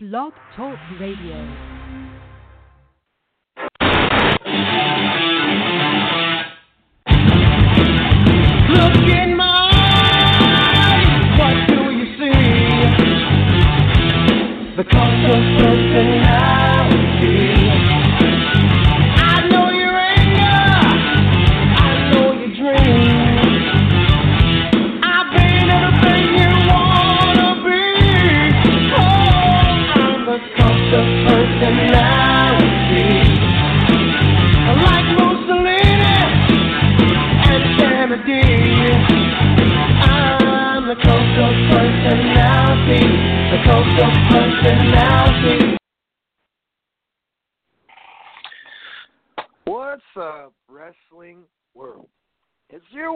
Blog Talk Radio. Look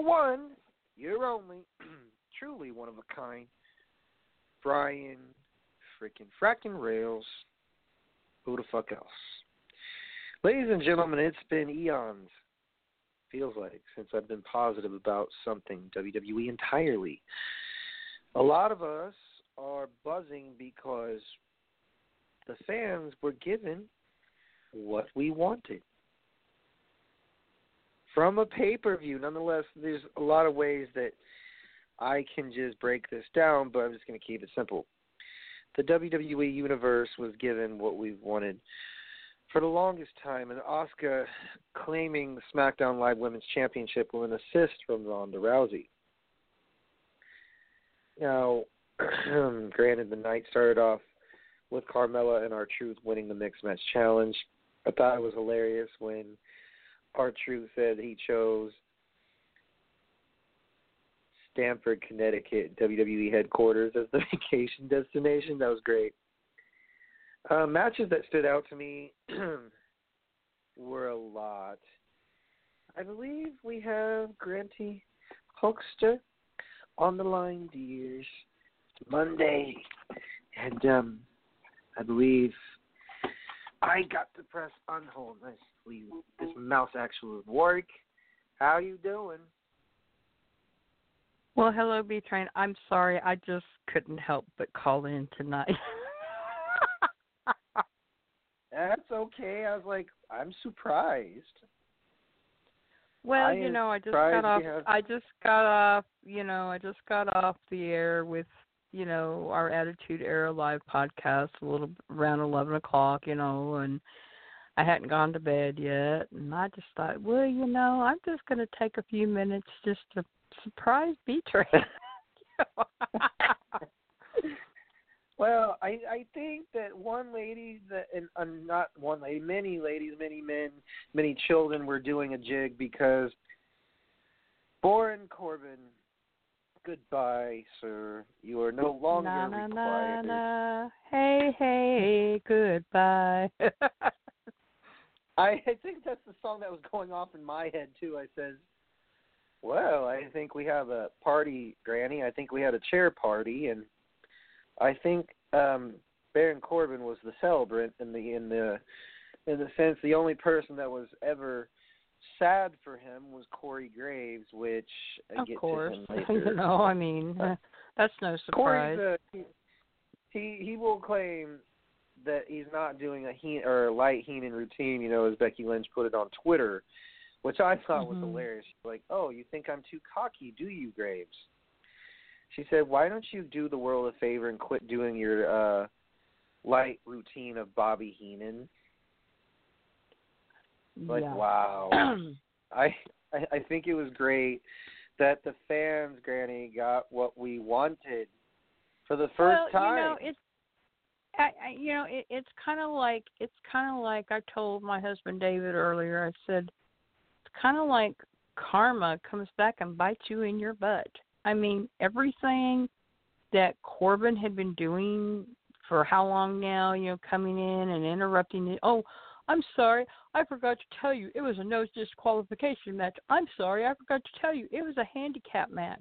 one, you're only, truly one of a kind, Brian freaking fracking rails. Who the fuck else? Ladies and gentlemen, it's been eons, feels like, since I've been positive about something WWE entirely. A lot of us are buzzing because the fans were given what we wanted from a pay per view. Nonetheless, there's a lot of ways that I can just break this down, but I'm just going to keep it simple. The WWE Universe was given what we've wanted for the longest time, and Asuka claiming the SmackDown Live Women's Championship with an assist from Ronda Rousey. Now, granted, the night started off with Carmella and our Truth winning the Mixed Match Challenge. I thought it was hilarious when our Truth said he chose Stamford, Connecticut, WWE headquarters as the vacation destination. That was great. Uh, matches that stood out to me were a lot. I believe we have Granny Hulkster on the line, dears. Monday, and um, I believe I got to press unhold. Nicely, this mouse actually would work. How you doing? Well, hello, B Train. I'm sorry, I just couldn't help but call in tonight. That's okay. I was like, I'm surprised. well, I you know, I just got off. have- I just got off. You know, I just got off the air with you know our Attitude Era live podcast a little around eleven o'clock. You know, and I hadn't gone to bed yet, and I just thought, well, you know, I'm just going to take a few minutes just to surprise B Train. Well, I I think that one lady that and uh, not one lady, many ladies, many men, many children were doing a jig because Baron Corbin, goodbye, sir. You are no longer na na na required. na. Hey hey, goodbye. I, I think that's the song that was going off in my head too. I says, "Well, I think we have a party, Granny. I think we had a chair party, and I think um Baron Corbin was the celebrant in the in the in the sense the only person that was ever sad for him was Corey Graves, which I of get course, to him later. know, I mean, Uh, that's no surprise. Corey's a, he, he he will claim that he's not doing a Heen or a light Heenan routine, you know, as Becky Lynch put it on Twitter, which I thought was Mhm. hilarious. Like, "Oh, you think I'm too cocky, do you, Graves?" She said, "Why don't you do the world a favor and quit doing your uh light routine of Bobby Heenan?" Like, yeah. wow. I, I I think it was great that the fans, Granny, got what we wanted for the first well, time. you know, it's I, you know, it, it's kind of like it's kind of like I told my husband David earlier. I said it's kind of like karma comes back and bites you in your butt. I mean, everything that Corbin had been doing for how long now, you know, coming in and interrupting it. Oh, I'm sorry, I forgot to tell you it was a no disqualification match. I'm sorry, I forgot to tell you it was a handicap match.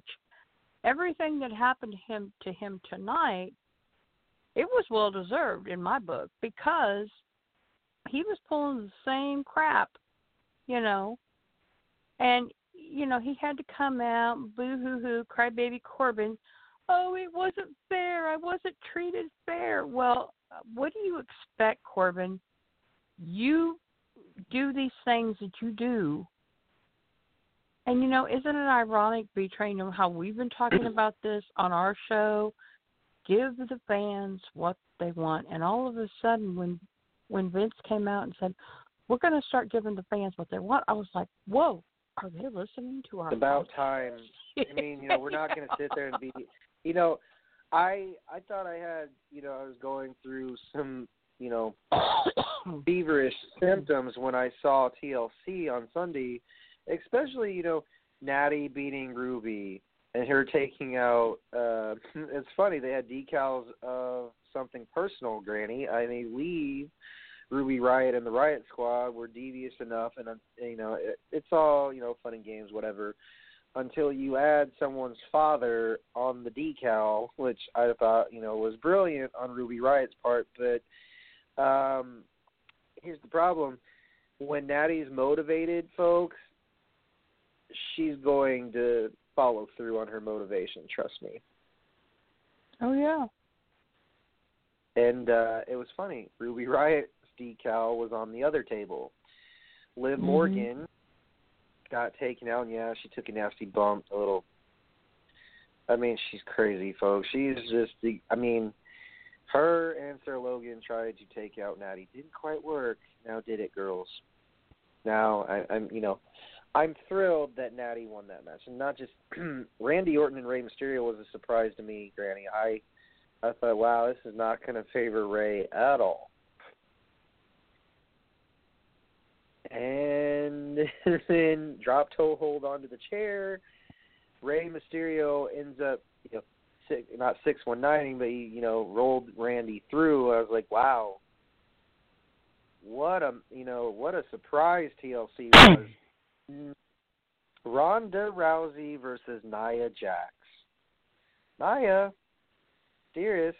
Everything that happened to him to him tonight, it was well deserved in my book because he was pulling the same crap, you know. And you know, he had to come out, boo hoo hoo, crybaby Corbin. Oh, it wasn't fair. I wasn't treated fair. Well, what do you expect, Corbin? You do these things that you do. And you know, isn't it ironic, betraying them how we've been talking about this on our show? Give the fans what they want, and all of a sudden, when when Vince came out and said, "We're going to start giving the fans what they want," I was like, "Whoa, are they listening to our?" It's about time. I mean, you know, we're not going to sit there and be, you know, I I thought I had, you know, I was going through some, you know, feverish symptoms when I saw TLC on Sunday, especially, you know, Natty beating Ruby and her taking out uh it's funny, they had decals of something personal, Granny. I mean, leave Ruby Riott and the Riott Squad were devious enough, and uh, you know it, it's all you know fun and games, whatever. Until you add someone's father on the decal, which I thought you know was brilliant on Ruby Riott's part, but um, here's the problem: when Natty's motivated, folks, she's going to follow through on her motivation. Trust me. Oh yeah. And uh it was funny. Ruby Riott's decal was on the other table. Liv Mhm. Morgan got taken out. And yeah, she took a nasty bump. A little. I mean, she's crazy, folks. She's just the. I mean, her and Sarah Logan tried to take out Natty. Didn't quite work. Now did it, girls? Now I, I'm. You know, I'm thrilled that Natty won that match, and not just Randy Orton and Rey Mysterio was a surprise to me, Granny. I I thought, wow, this is not going to favor Rey at all. And then drop toe hold onto the chair. Rey Mysterio ends up, you know, six, not six one nineing, but he, you know, rolled Randy through. I was like, wow, what a, you know, what a surprise TLC was. Ronda Rousey versus Nia Jax. Nia, dearest,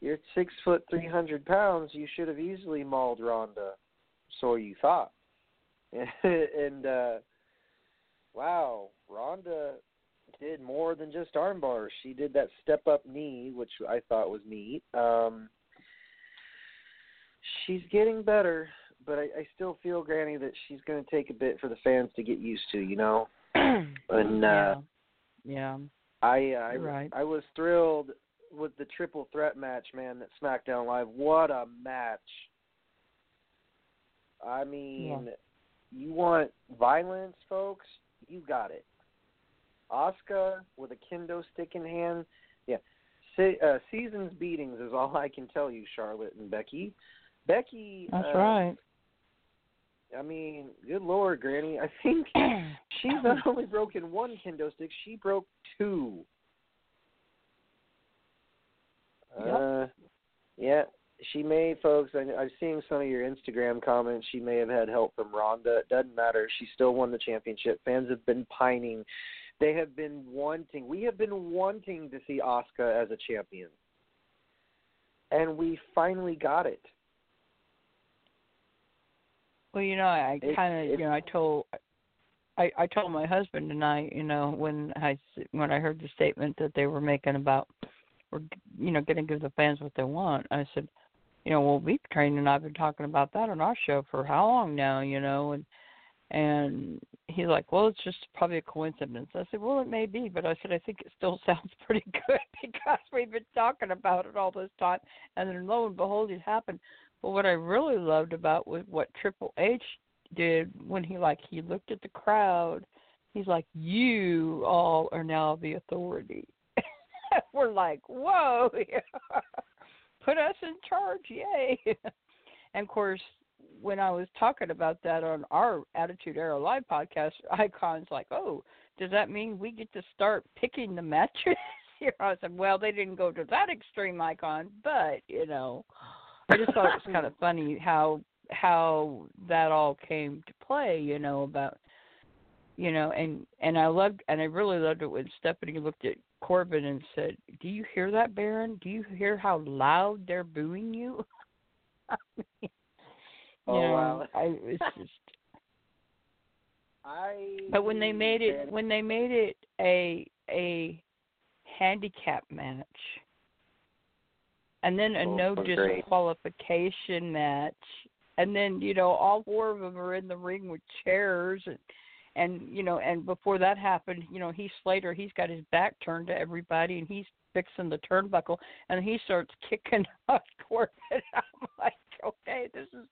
you're six foot three hundred pounds. You should have easily mauled Ronda. So you thought. and uh wow, Ronda did more than just arm bars. She did that step up knee, which I thought was neat. Um she's getting better, but I, I still feel, Granny, that she's going to take a bit for the fans to get used to. You know, and uh, yeah. Yeah. I uh, I, right. I was thrilled with the triple threat match, man. That SmackDown Live, what a match! I mean, you want violence, folks? You got it. Asuka with a kendo stick in hand. Yeah, Se- uh, seasons beatings is all I can tell you, Charlotte and Becky. Becky. That's uh, right. I mean, good lord, Granny. I think she's not only broken one kendo stick, she broke two. Yep. Uh, yeah, she may, folks. I, I've seen some of your Instagram comments. She may have had help from Ronda. It doesn't matter. She still won the championship. Fans have been pining. They have been wanting. We have been wanting to see Asuka as a champion, and we finally got it. Well, you know, I kind of, you know, I told, I I told my husband tonight, you know, when I when I heard the statement that they were making about, we're, you know, going to give the fans what they want. I said, you know, well, B Train and I've been talking about that on our show for how long now, you know, and and he's like, well, it's just probably a coincidence. I said, well, it may be, but I said I think it still sounds pretty good because we've been talking about it all this time, and then lo and behold, it happened. But what I really loved about was what Triple H did when he like he looked at the crowd. He's like, "You all are now the authority." We're like, "Whoa, put us in charge, yay!" and of course, when I was talking about that on our Attitude Era Live podcast, Icon's like, "Oh, does that mean we get to start picking the matches?" Here I said, "Well, they didn't go to that extreme, Icon, but you know." I just thought it was kind of funny how how that all came to play, you know, about you know, and and I loved and I really loved it when Stephanie looked at Corbin and said, "Do you hear that, Baron? Do you hear how loud they're booing you?" I mean, oh, you Oh, know, wow. I it's just I. but when they made it when they made it a a handicap match and then a Both no disqualification match, and then you know all four of them are in the ring with chairs and. And you know, and before that happened, you know, Heath Slater, he's got his back turned to everybody, and he's fixing the turnbuckle, and he starts kicking out Corbin. I'm like, okay, this is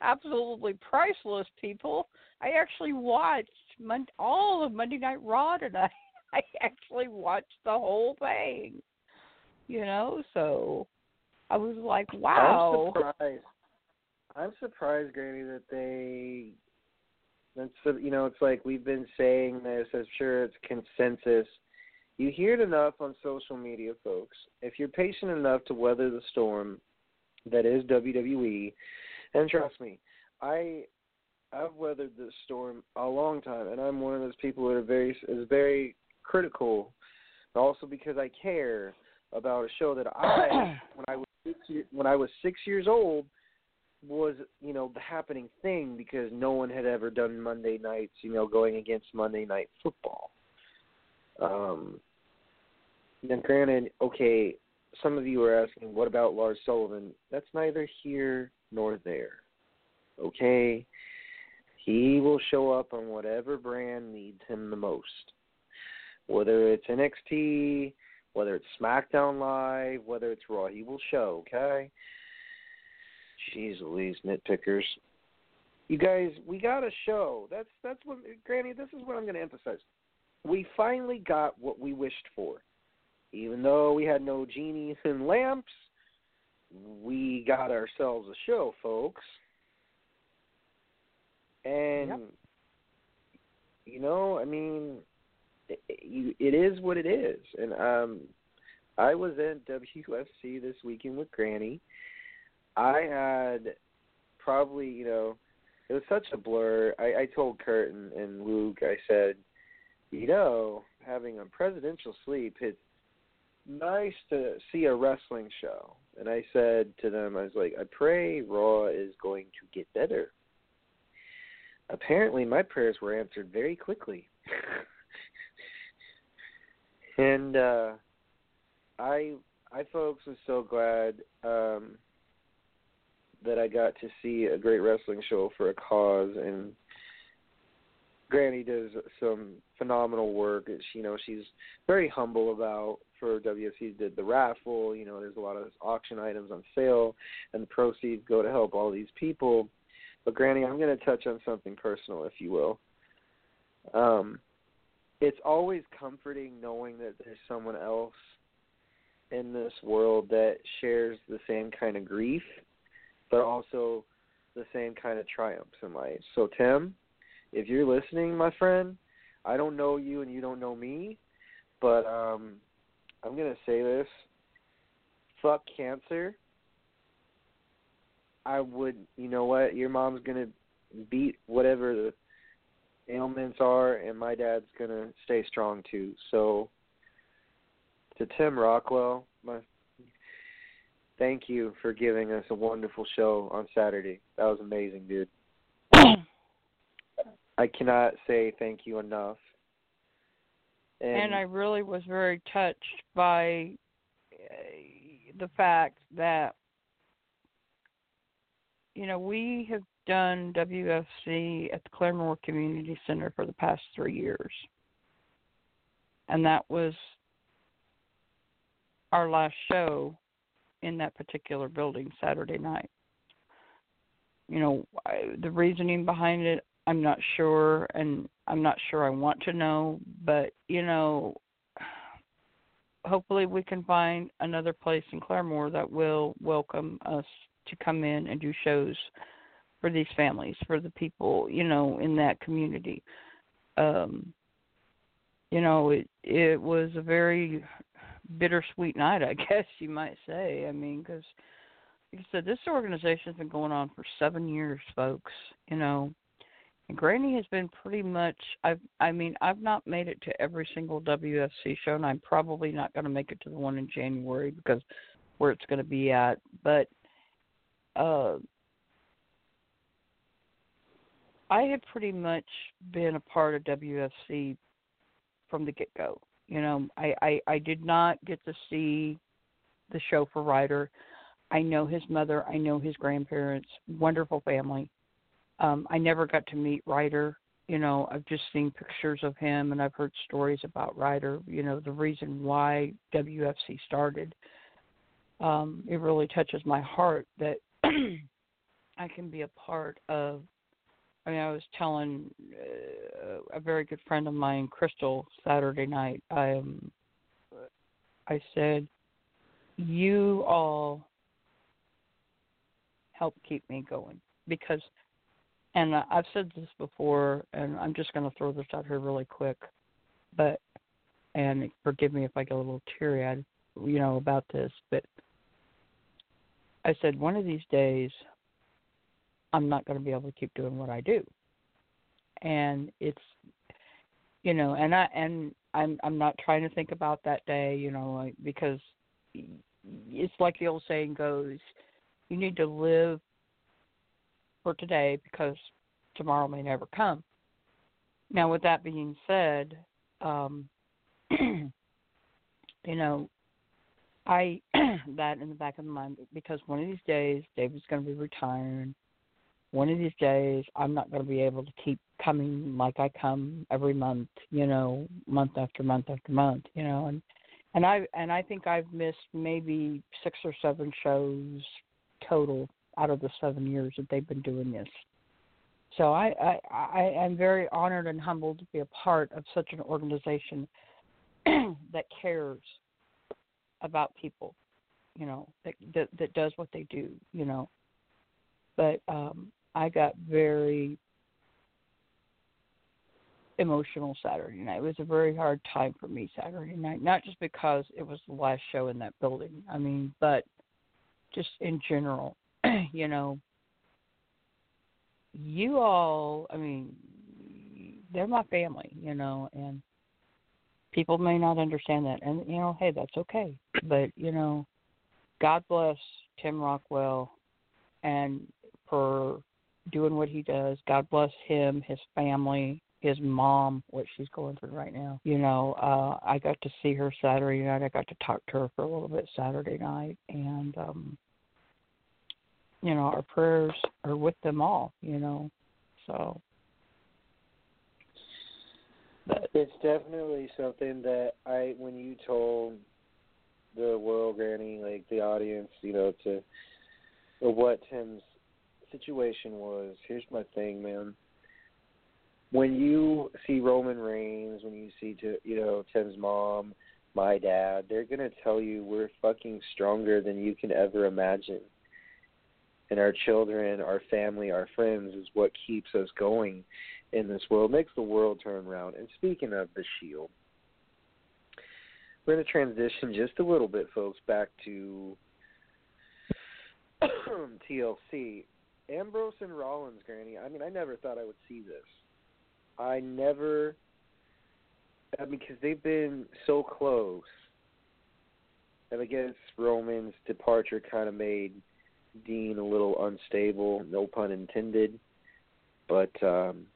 absolutely priceless, people. I actually watched Mon- all of Monday Night Raw tonight. I actually watched the whole thing. You know, so I was like, wow. I'm surprised. I'm surprised, Granny, that they. That's you know, it's like we've been saying this. I'm sure it's consensus. You hear it enough on social media, folks. If you're patient enough to weather the storm that is WWE, and trust me, I I've weathered this storm a long time, and I'm one of those people that are very is very critical, also because I care about a show that I when I was six year, when I was six years old was you know the happening thing because no one had ever done Monday nights you know going against Monday night football. Um, then granted, okay, some of you are asking, what about Lars Sullivan? That's neither here nor there. Okay, he will show up on whatever brand needs him the most, whether it's NXT, whether it's SmackDown Live, whether it's Raw, he will show. Okay. Jeez Louise, nitpickers. You guys, we got a show. That's that's what Granny, this is what I'm gonna emphasize. We finally got what we wished for. Even though we had no genies and lamps, we got ourselves a show, folks. And Yep. you know, I mean, it, it, it is what it is. And um I was at WFC this weekend with Granny. I had probably, you know, it was such a blur. I, I told Kurt and, and Luke, I said, you know, having a presidential sleep, it's nice to see a wrestling show. And I said to them, I was like, I pray Raw is going to get better. Apparently, my prayers were answered very quickly. and uh I I folks was so glad um that I got to see a great wrestling show for a cause and Granny does some phenomenal work. She, you know, she's very humble about for WFC did the raffle. You know, there's a lot of auction items on sale, and the proceeds go to help all these people. But Granny, I'm going to touch on something personal, if you will. Um, it's always comforting knowing that there's someone else in this world that shares the same kind of grief, but also the same kind of triumphs in life. So, Tim, if you're listening, my friend, I don't know you and you don't know me, but um, I'm going to say this fuck cancer. I would, you know what? Your mom's going to beat whatever the ailments are, and my dad's going to stay strong too. So, to Tim Rockwell, my thank you for giving us a wonderful show on Saturday. That was amazing, dude. I cannot say thank you enough. And, and I really was very touched by uh, the fact that you know we have done WFC at the Claremore Community Center for the past three years, and that was our last show in that particular building Saturday night. You know, I, the reasoning behind it, I'm not sure, and I'm not sure I want to know, but you know, hopefully we can find another place in Claremore that will welcome us to come in and do shows for these families, for the people, you know, in that community. Um, you know, it it was a very bittersweet night, I guess you might say. I mean, because like I said, this organization's been going on for seven years, folks. You know, and Granny has been pretty much. I've. I mean, I've not made it to every single WFC show, and I'm probably not going to make it to the one in January because where it's going to be at. But uh, I had pretty much been a part of WFC from the get go. You know, I, I I did not get to see the show for Ryder. I know his mother. I know his grandparents. Wonderful family. Um, I never got to meet Ryder. You know, I've just seen pictures of him and I've heard stories about Ryder. You know, the reason why WFC started. Um, it really touches my heart that I can be a part of. I mean, I was telling uh, a very good friend of mine, Crystal, Saturday night. I um, I said, "You all help keep me going because and I've said this before and I'm just going to throw this out here really quick but and forgive me if I get a little teary eyed you know about this but I said one of these days I'm not going to be able to keep doing what I do and it's you know and I and I'm I'm not trying to think about that day you know because it's like the old saying goes you need to live for today because tomorrow may never come. Now, with that being said, um, you know, I that in the back of my mind because one of these days David's going to be retiring. One of these days I'm not going to be able to keep coming like I come every month, you know, month after month after month, you know, and and I and I think I've missed maybe six or seven shows total out of the seven years that they've been doing this. So I, I, I am very honored and humbled to be a part of such an organization that cares about people, you know, that, that that does what they do, you know. But um I got very emotional Saturday night. It was a very hard time for me Saturday night, not just because it was the last show in that building. I mean, but just in general, you know, you all, I mean, they're my family, you know, and people may not understand that. And, you know, hey, that's okay. But, you know, God bless Tim Rockwell and for doing what he does. God bless him, his family, his mom, what she's going through right now. You know, uh I got to see her Saturday night. I got to talk to her for a little bit Saturday night and um you know, our prayers are with them all, you know. So but it's definitely something that I when you told the world granny, like the audience, you know, to what Tim's situation was, here's my thing, man. When you see Roman Reigns, when you see you know, Tim's mom, my dad, they're gonna tell you we're fucking stronger than you can ever imagine and our children, our family, our friends is what keeps us going in this world, makes the world turn around. And speaking of the Shield, we're going to transition just a little bit, folks, back to TLC. Ambrose and Rollins, Granny. I mean, I never thought I would see this. I never, I mean, because they've been so close. And I guess Roman's departure kind of made Dean a little unstable, no pun intended. But um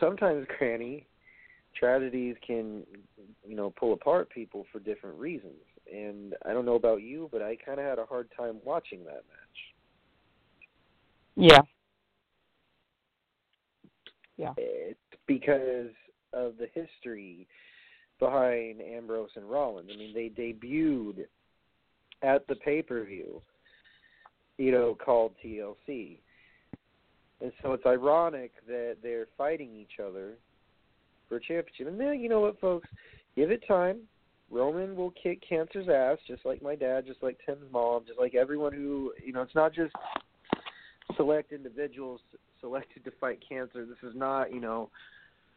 sometimes Granny tragedies can you know pull apart people for different reasons. And I don't know about you, but I kind of had a hard time watching that match. Yeah. Yeah. It's because of the history behind Ambrose and Rollins. I mean, they debuted at the pay per view, you know, called TLC. And so it's ironic that they're fighting each other for a championship. And then, you know what, folks? Give it time. Roman will kick cancer's ass, just like my dad, just like Tim's mom, just like everyone who, you know, it's not just select individuals selected to fight cancer. This is not, you know,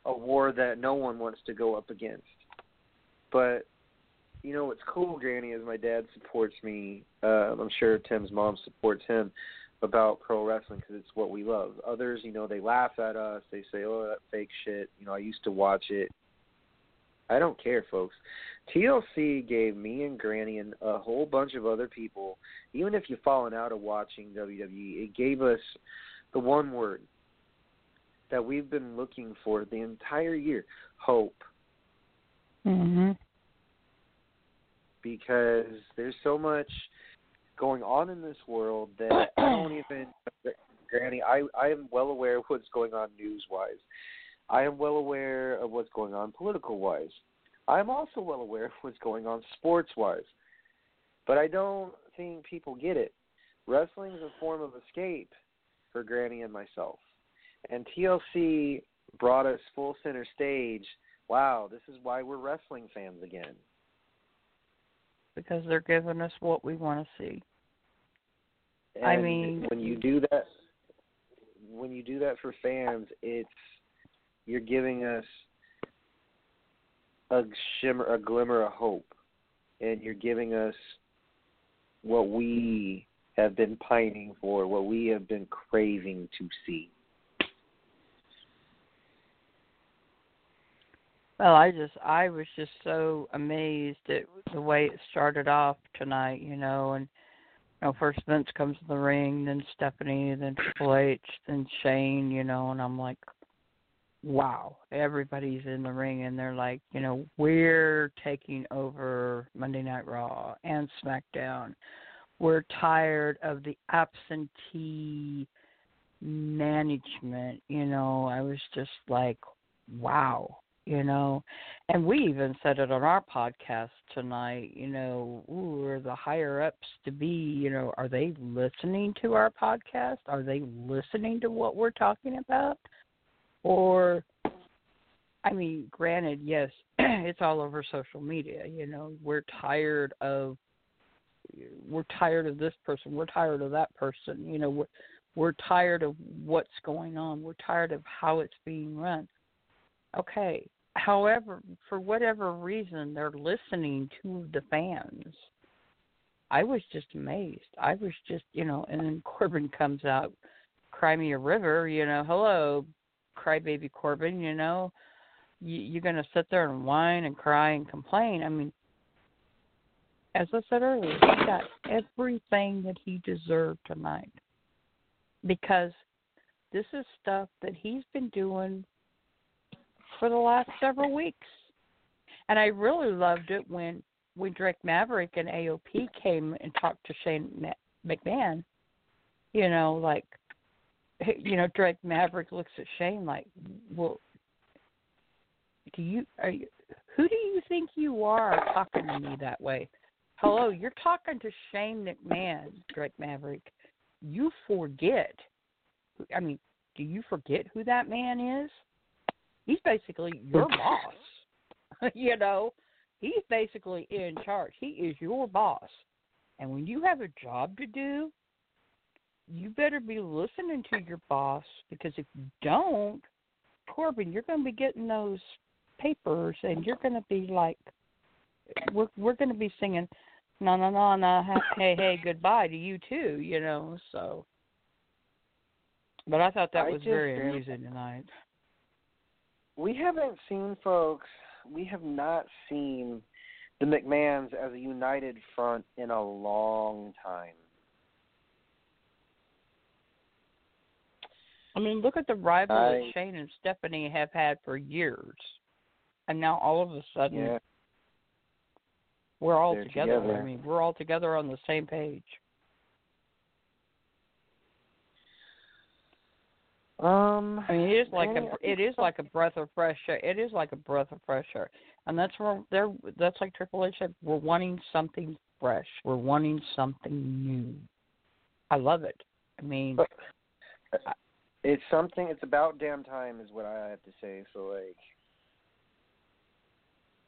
a war that no one wants to go up against. But you know what's cool, Granny, is my dad supports me. Uh, I'm sure Tim's mom supports him about pro wrestling because it's what we love. Others, you know, they laugh at us. They say, "Oh, that fake shit." You know, I used to watch it. I don't care, folks. TLC gave me and Granny and a whole bunch of other people, even if you've fallen out of watching WWE, it gave us the one word that we've been looking for the entire year: hope. Mhm because there's so much going on in this world that I don't even. Granny, I I am well aware of what's going on news wise. I am well aware of what's going on political wise. I am also well aware of what's going on sports wise. But I don't think people get it. Wrestling is a form of escape for Granny and myself. And TLC brought us full center stage. Wow, this is why we're wrestling fans again. Because they're giving us what we want to see. And I mean- when you do that, when you do that for fans, it's you're giving us a shimmer, a glimmer of hope, and you're giving us what we have been pining for, what we have been craving to see. Well, I just I was just so amazed at the way it started off tonight, you know, and you know, first Vince comes to the ring, then Stephanie, then Triple H, then Shane, you know, and I'm like, wow, everybody's in the ring and they're like, you know, we're taking over Monday Night Raw and SmackDown. We're tired of the absentee management, you know. I was just like, wow, you know. And we even said it on our podcast tonight, you know, ooh, are the higher ups to be, you know, are they listening to our podcast? Are they listening to what we're talking about? Or I mean, granted, yes, it's all over social media, you know. We're tired of we're tired of this person, we're tired of that person, you know, we're we're tired of what's going on. We're tired of how it's being run. Okay. However, for whatever reason, they're listening to the fans. I was just amazed. I was just, you know, and then Corbin comes out, cry me a river, you know, hello, crybaby Corbin, you know, you, you're going to sit there and whine and cry and complain. I mean, as I said earlier, he got everything that he deserved tonight because this is stuff that he's been doing for the last several weeks. And I really loved it when when Drake Maverick and AOP came and talked to Shane McMahon. You know, like you know, Drake Maverick looks at Shane like, "Well, do you are you who do you think you are talking to me that way?" Hello, you're talking to Shane McMahon, Drake Maverick. You forget. I mean, do you forget who that man is? He's basically your boss. you know, he's basically in charge. He is your boss. And when you have a job to do, you better be listening to your boss because if you don't, Corbin, you're going to be getting those papers and you're going to be like, we're we're going to be singing, no no no no, hey hey goodbye to you too, you know. So, but I thought that I was very amusing tonight. We haven't seen, folks, we have not seen the McMahons as a united front in a long time. I mean, look at the rivalry I- that Shane and Stephanie have had for years, and now all of a sudden Yeah. we're all they're together. I mean, we're all together on the same page. Um, I mean, it is like a I it like a breath of fresh air. It is like a breath of fresh air, and that's where they're that's like Triple H said. We're wanting something fresh. We're wanting something new. I love it. I mean, it's something. It's about damn time, is what I have to say. So like,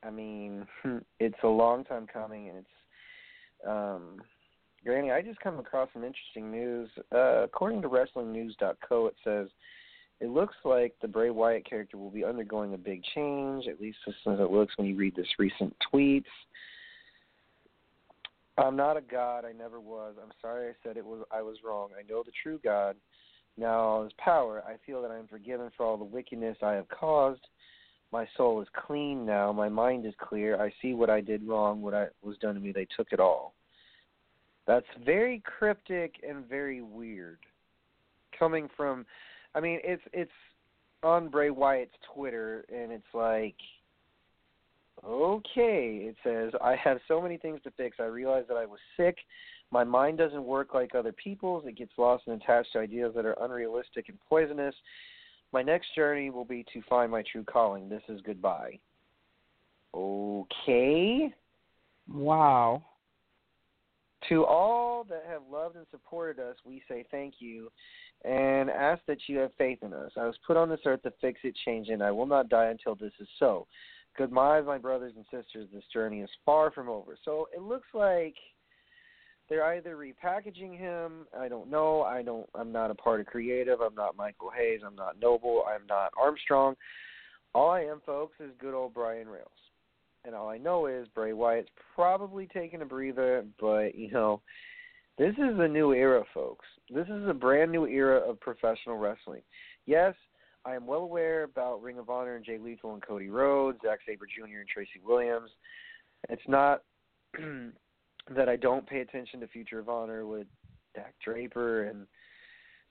I mean, it's a long time coming, and it's um, Granny. I just come across some interesting news. Uh, according to WrestlingNews.co, it says it looks like the Bray Wyatt character will be undergoing a big change. At least as as it looks when you read this recent tweets. I'm not a god. I never was. I'm sorry I said it was. I was wrong. I know the true God. Now, His power, I feel that I am forgiven for all the wickedness I have caused. My soul is clean now. My mind is clear. I see what I did wrong. What I was done to me. They took it all. That's very cryptic and very weird. Coming from, I mean, it's it's on Bray Wyatt's Twitter, and it's like, Okay, it says, I have so many things to fix. I realized that I was sick. My mind doesn't work like other people's. It gets lost and attached to ideas that are unrealistic and poisonous. My next journey will be to find my true calling. This is goodbye. Okay. Wow. To all that have loved and supported us, we say thank you and ask that you have faith in us. I was put on this earth to fix it, change it, and I will not die until this is so. Goodbye, my brothers and sisters. This journey is far from over. So it looks like they're either repackaging him. I don't know. I don't. I'm not a part of creative. I'm not Michael Hayes. I'm not Noble. I'm not Armstrong. All I am, folks, is good old Brian Rails. And all I know is Bray Wyatt's probably taking a breather, but you know, this is a new era, folks. This is a brand new era of professional wrestling. Yes, I am well aware about Ring of Honor and Jay Lethal and Cody Rhodes, Zack Sabre Jr. and Tracy Williams. It's not that I don't pay attention to Future of Honor with Dak Draper and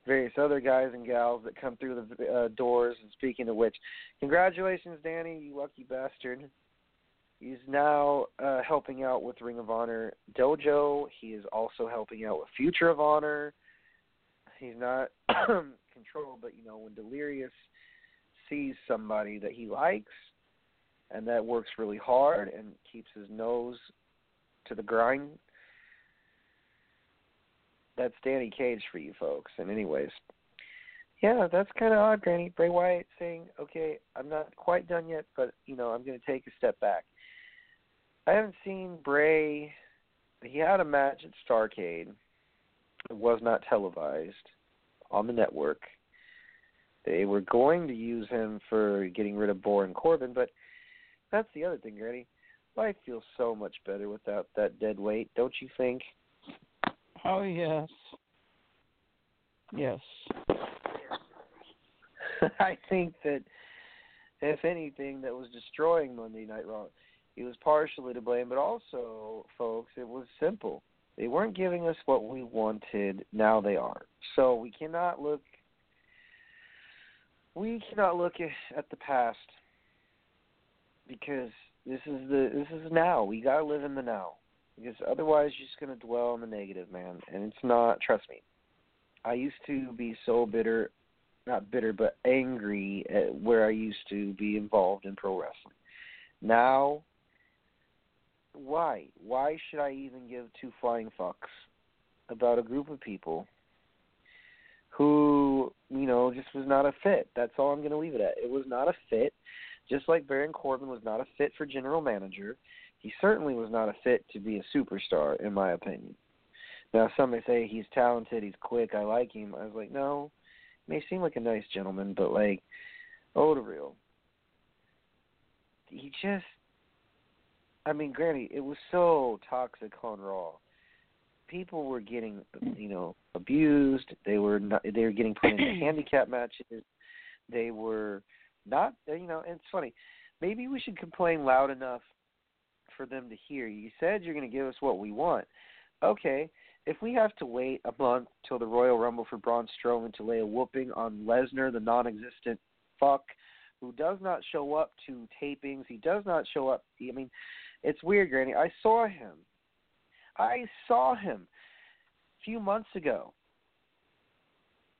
various other guys and gals that come through the uh, doors. And speaking of which, congratulations, Danny, you lucky bastard. He's now uh, helping out with Ring of Honor Dojo. He is also helping out with Future of Honor. He's not controlled, but you know when Delirious sees somebody that he likes and that works really hard and keeps his nose to the grind, that's Danny Cage for you folks. And anyways, yeah, that's kind of odd, Granny. Bray Wyatt saying, "Okay, I'm not quite done yet, but you know I'm going to take a step back." I haven't seen Bray. He had a match at Starcade. It was not televised on the network. They were going to use him for getting rid of Baron Corbin, but that's the other thing, Granny. Life feels so much better without that dead weight, don't you think? Oh yes. Yes. I think that if anything that was destroying Monday Night Raw, he was partially to blame, but also, folks, it was simple. They weren't giving us what we wanted. Now they are. So we cannot look. We cannot look at the past because this is the this is now. We gotta live in the now because otherwise you're just gonna dwell on the negative, man. And it's not. Trust me. I used to be so bitter, not bitter, but angry at where I used to be involved in pro wrestling. Now why? Why should I even give two flying fucks about a group of people who, you know, just was not a fit? That's all I'm going to leave it at. It was not a fit. Just like Baron Corbin was not a fit for general manager, he certainly was not a fit to be a superstar, in my opinion. Now, some may say he's talented, he's quick, I like him. I was like, no, he may seem like a nice gentleman, but like, oh, the real. He just I mean, Granny, it was so toxic on Raw. People were getting, you know, abused. They were not. They were getting put into handicap matches. They were not. Uh, you know, it's funny. Maybe we should complain loud enough for them to hear. You said you're going to give us what we want. Okay, if we have to wait a month till the Royal Rumble for Braun Strowman to lay a whooping on Lesnar, the non-existent fuck who does not show up to tapings, he does not show up. I mean, it's weird, Granny. I saw him. I saw him a few months ago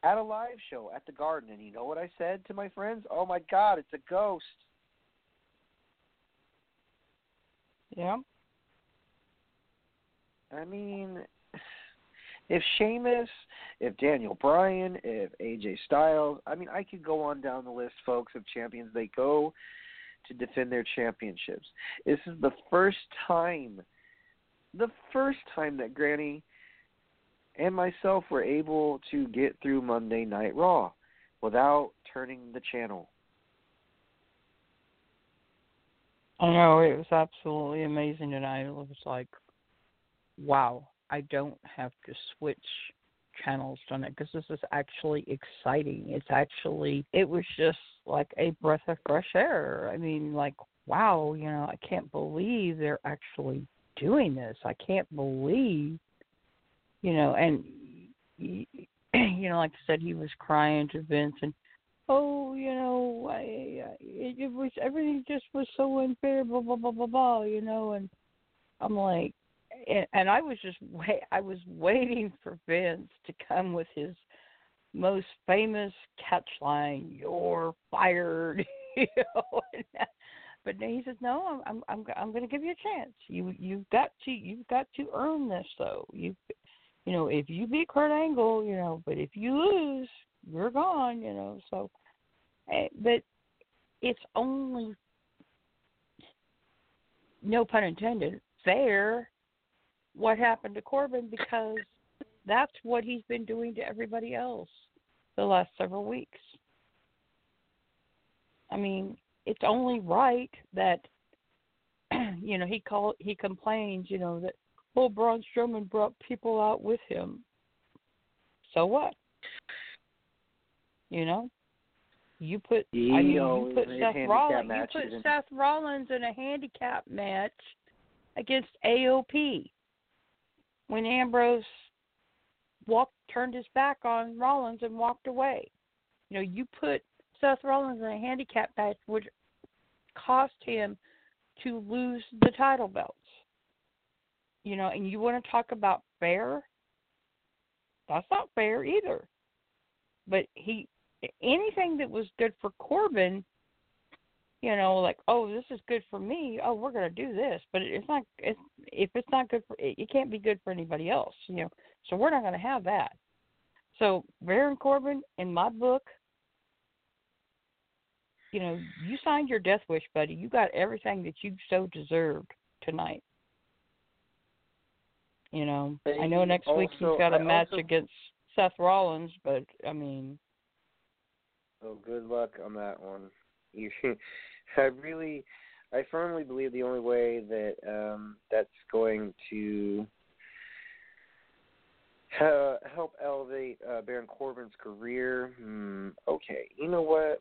at a live show at the Garden, and you know what I said to my friends? Oh my God, it's a ghost. Yeah. I mean, if Sheamus, if Daniel Bryan, if AJ Styles, I mean, I could go on down the list, folks, of champions. They go to defend their championships. This is the first time, the first time that Granny and myself were able to get through Monday Night Raw without turning the channel. I know it was absolutely amazing tonight. It was like, wow, I don't have to switch channels on it because this is actually exciting. It's actually, it was just like a breath of fresh air. I mean, like, wow, you know, I can't believe they're actually doing this. I can't believe, you know, and you know, like I said, he was crying to Vince, and oh, you know, I, it, it was everything just was so unfair, blah blah blah blah blah, you know, and I'm like, and, and I was just wait, I was waiting for Vince to come with his most famous catchline, "You're fired," you know. But he says, "No, I'm I'm I'm, I'm going to give you a chance. You you've got to you've got to earn this though. You you know, if you beat Kurt Angle, you know, but if you lose, you're gone, you know. So, eh, but it's only no pun intended fair what happened to Corbin because that's what he's been doing to everybody else the last several weeks. I mean, it's only right that you know he call he complains, you know that oh Braun Strowman brought people out with him. So what? You know, you put I mean, you put Seth Rollins you put Seth Rollins in a handicap match against AOP when Ambrose walked turned his back on Rollins and walked away. You know, you put Seth Rollins in a handicap match which cost him to lose the title belts. You know, and you want to talk about fair? That's not fair either. But he anything that was good for Corbin, you know, like oh this is good for me. Oh we're gonna do this, but it's not. It's, if it's not good for it, it can't be good for anybody else. You know, so we're not gonna have that. So Baron Corbin, in my book, you know, you signed your death wish, buddy. You got everything that you so deserved tonight. You know, I know next week he's got a I match also- against Seth Rollins, but I mean, Oh, good luck on that one. You, I really, I firmly believe the only way that um, that's going to uh, help elevate uh, Baron Corbin's career. Hmm, okay, you know what?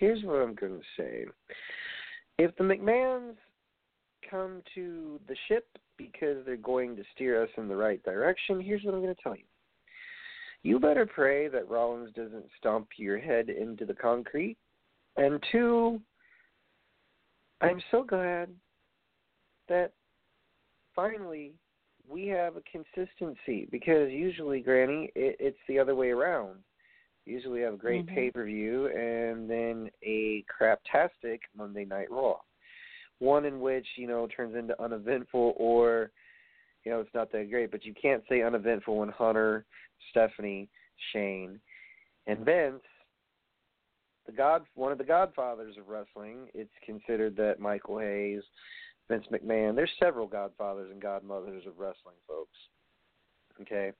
Here's what I'm going to say. If the McMahons come to the ship because they're going to steer us in the right direction, here's what I'm going to tell you. You better pray that Rollins doesn't stomp your head into the concrete. And two, I'm so glad that finally we have a consistency because usually, Granny, it, it's the other way around. Usually, we have a great Mhm. pay per view and then a craptastic Monday Night Raw. One in which you know turns into uneventful, or you know it's not that great. But you can't say uneventful when Hunter, Stephanie, Shane, and Vince, the god, one of the godfathers of wrestling. It's considered that Michael Hayes, Vince McMahon. There's several godfathers and godmothers of wrestling, folks. Okay.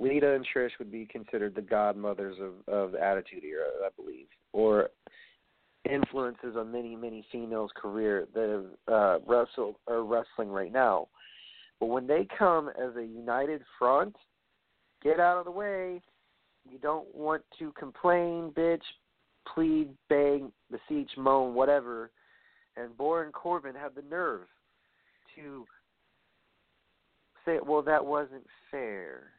Lita and Trish would be considered the godmothers of of the Attitude Era, I believe, or influences on many many females' career that have uh, wrestled or wrestling right now. But when they come as a united front, get out of the way. You don't want to complain, bitch, plead, beg, beseech, moan, whatever. And Baron Corbin had the nerve to say, well, that wasn't fair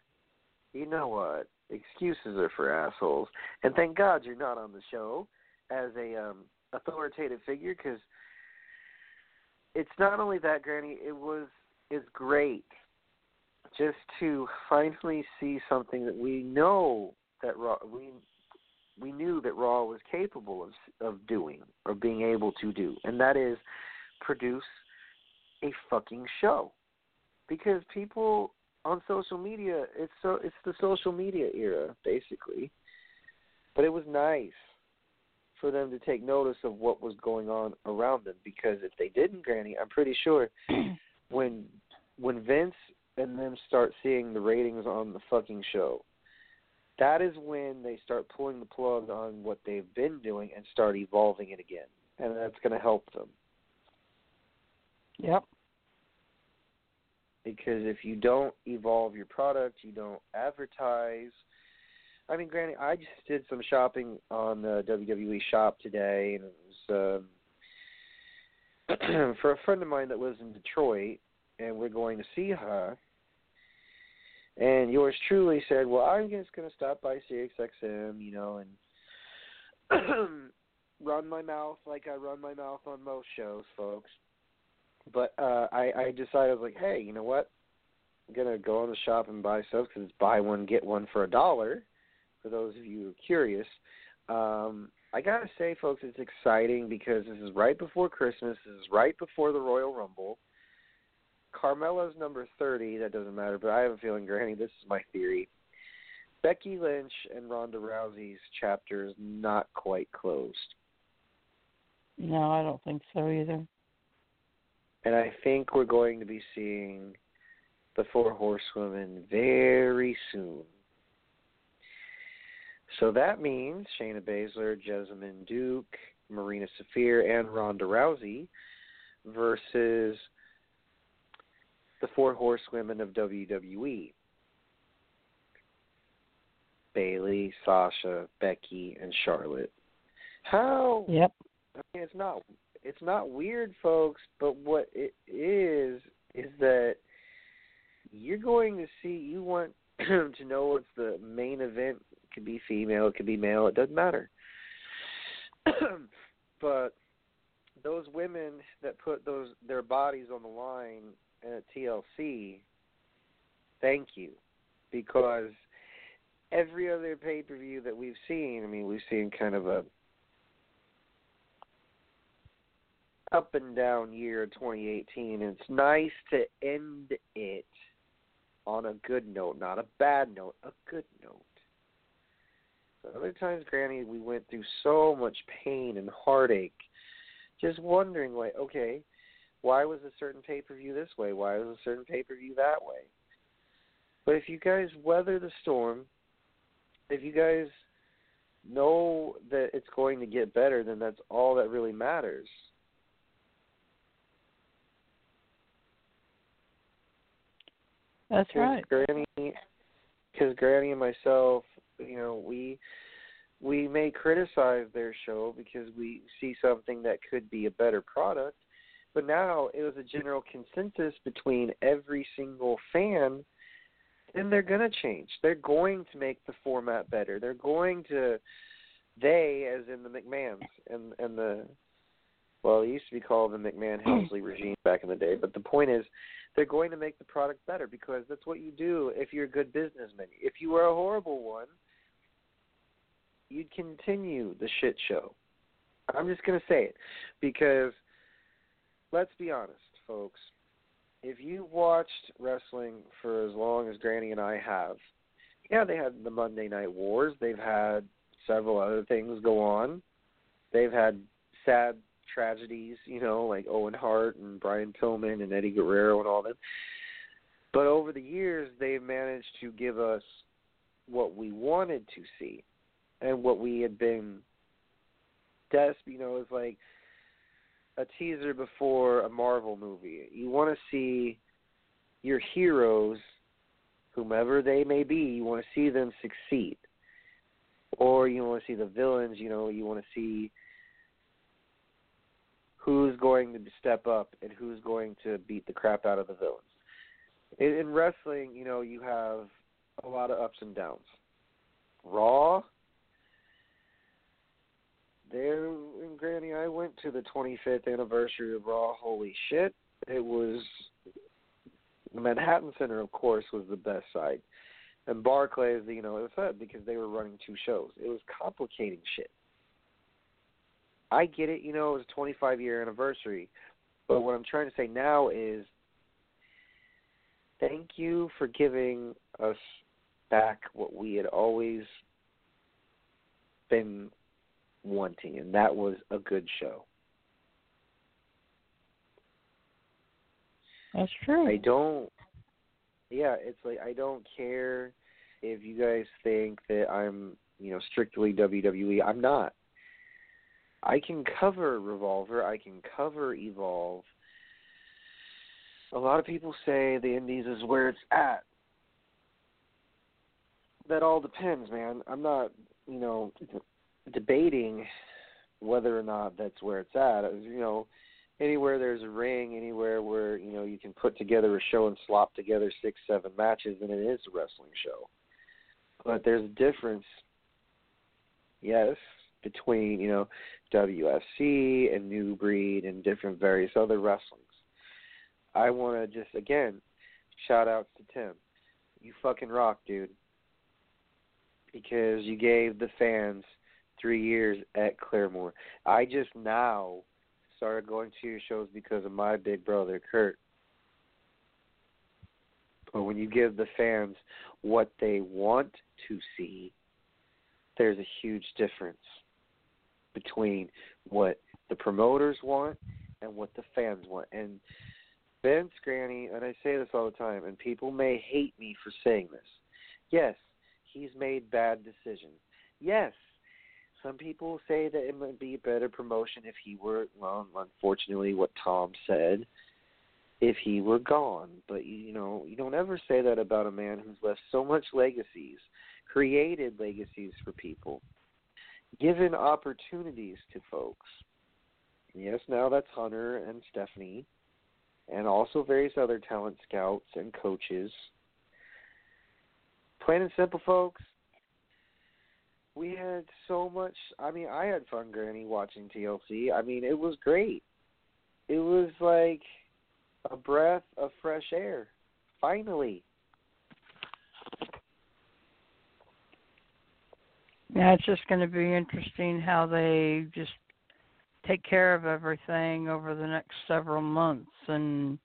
you know what? Excuses are for assholes. And thank God you're not on the show as a um authoritative figure because it's not only that, Granny. It was it's great just to finally see something that we know that Raw we we knew that Raw was capable of of doing or being able to do, and that is produce a fucking show because people on social media it's so it's the social media era basically. But it was nice for them to take notice of what was going on around them because if they didn't granny i'm pretty sure when when vince and them start seeing the ratings on the fucking show that is when they start pulling the plug on what they've been doing and start evolving it again. And that's going to help them. Yep. Because if you don't evolve your product, you don't advertise. I mean, granted, I just did some shopping on the WWE shop today, and it was um, for a friend of mine that lives in Detroit, and we're going to see her. And yours truly said, "Well, I'm just going to stop by SiriusXM, you know, and run my mouth like I run my mouth on most shows, folks." But uh I I decided I was like, "Hey, you know what? I'm to go in the shop and buy stuff cuz it's buy one get one for a dollar." For those of you who are curious, um I got to say folks, it's exciting because this is right before Christmas, this is right before the Royal Rumble. Carmella's number 30. That doesn't matter, but I have a feeling, Granny, this is my theory. Becky Lynch and Ronda Rousey's chapter is not quite closed. No, I don't think so either. And I think we're going to be seeing the Four Horsewomen very soon. So that means Shayna Baszler, Jessamyn Duke, Marina Shafir, and Ronda Rousey versus the four horsewomen of WWE. Bayley, Sasha, Becky, and Charlotte. How Yep. I mean it's not it's not weird folks, but what it is is that you're going to see you want to know what's the main event. It could be female, it could be male, it doesn't matter. but those women that put those their bodies on the line at TLC, thank you, because every other pay per view that we've seen, I mean, we've seen kind of a up and down year 2018. It's nice to end it on a good note, not a bad note, a good note. But other times, Granny, we went through so much pain and heartache, just wondering, like, okay, why was a certain pay per view this way? Why was a certain pay per view that way? But if you guys weather the storm, if you guys know that it's going to get better, then that's all that really matters. That's Cause right. Granny, because Granny and myself, you know, we we may criticize their show because we see something that could be a better product, but now it was a general consensus between every single fan, and they're going to change. They're going to make the format better. They're going to, they as in the McMahons and and the, well, it used to be called the McMahon Helmsley regime back in the day, but the point is, they're going to make the product better because that's what you do if you're a good businessman. If you were a horrible one, you'd continue the shit show. I'm just going to say it because let's be honest, folks. If you watched wrestling for as long as Granny and I have, yeah, they had the Monday Night Wars. They've had several other things go on. They've had sad tragedies, you know, like Owen Hart and Brian Pillman and Eddie Guerrero and all them. But over the years, they've managed to give us what we wanted to see and what we had been des you know, it's like a teaser before a Marvel movie. You want to see your heroes, whomever they may be, you want to see them succeed. Or you want to see the villains, you know, you want to see who's going to step up and who's going to beat the crap out of the villains. In, in wrestling, you know, you have a lot of ups and downs. Raw, there in Granny, I went to the 25th anniversary of Raw. Holy shit! It was the Manhattan Center, of course, was the best side, and Barclays, you know, it was fun because they were running two shows. It was complicating shit. I get it, you know, it was a 25 year anniversary, but what I'm trying to say now is thank you for giving us back what we had always been wanting, and that was a good show. That's true. I don't. Yeah, it's like I don't care if you guys think that I'm, you know, strictly WWE. I'm not. I can cover Revolver. I can cover Evolve. A lot of people say the Indies is where it's at. That all depends, man. I'm not, you know, debating whether or not that's where it's at. You know, anywhere there's a ring, anywhere where you know you can put together a show and slop together six, seven matches than it is a wrestling show. But there's a difference, yes, between you know WFC and New Breed and different various other wrestlings. I want to just again shout out to Tim. You fucking rock, dude. Because you gave the fans three years at Claremore. I just now started going to your shows because of my big brother, Kurt. But when you give the fans what they want to see, there's a huge difference between what the promoters want and what the fans want. And Vince Granny, and I say this all the time, and people may hate me for saying this. Yes, he's made bad decisions. Yes, some people say that it might be a better promotion if he were, well, unfortunately, what Tom said, if he were gone. But, you know, you don't ever say that about a man who's left so much legacies, created legacies for people, given opportunities to folks. Yes, now that's Hunter and Stephanie and also various other talent scouts and coaches. Plain and simple, folks. We had so much. I mean, I had fun, Granny, watching TLC. I mean, it was great. It was like a breath of fresh air. Finally. Yeah, it's just going to be interesting how they just take care of everything over the next several months and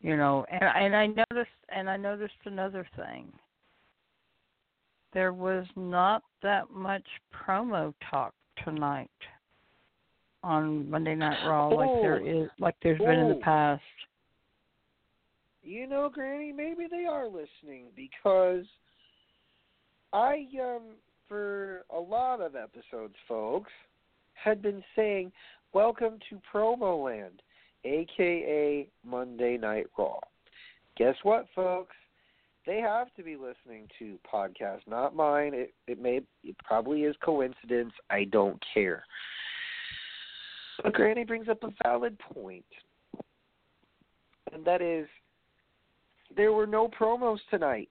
you know and and I noticed and I noticed another thing. There was not that much promo talk tonight on Monday Night Raw oh, like there is like there's oh. been in the past. You know granny maybe they are listening because I um for a lot of episodes folks had been saying, Welcome to Promo Land, aka Monday Night Raw. Guess what, folks? They have to be listening to podcasts, not mine. It it may it probably is coincidence. I don't care. But Granny brings up a valid point. And that is there were no promos tonight.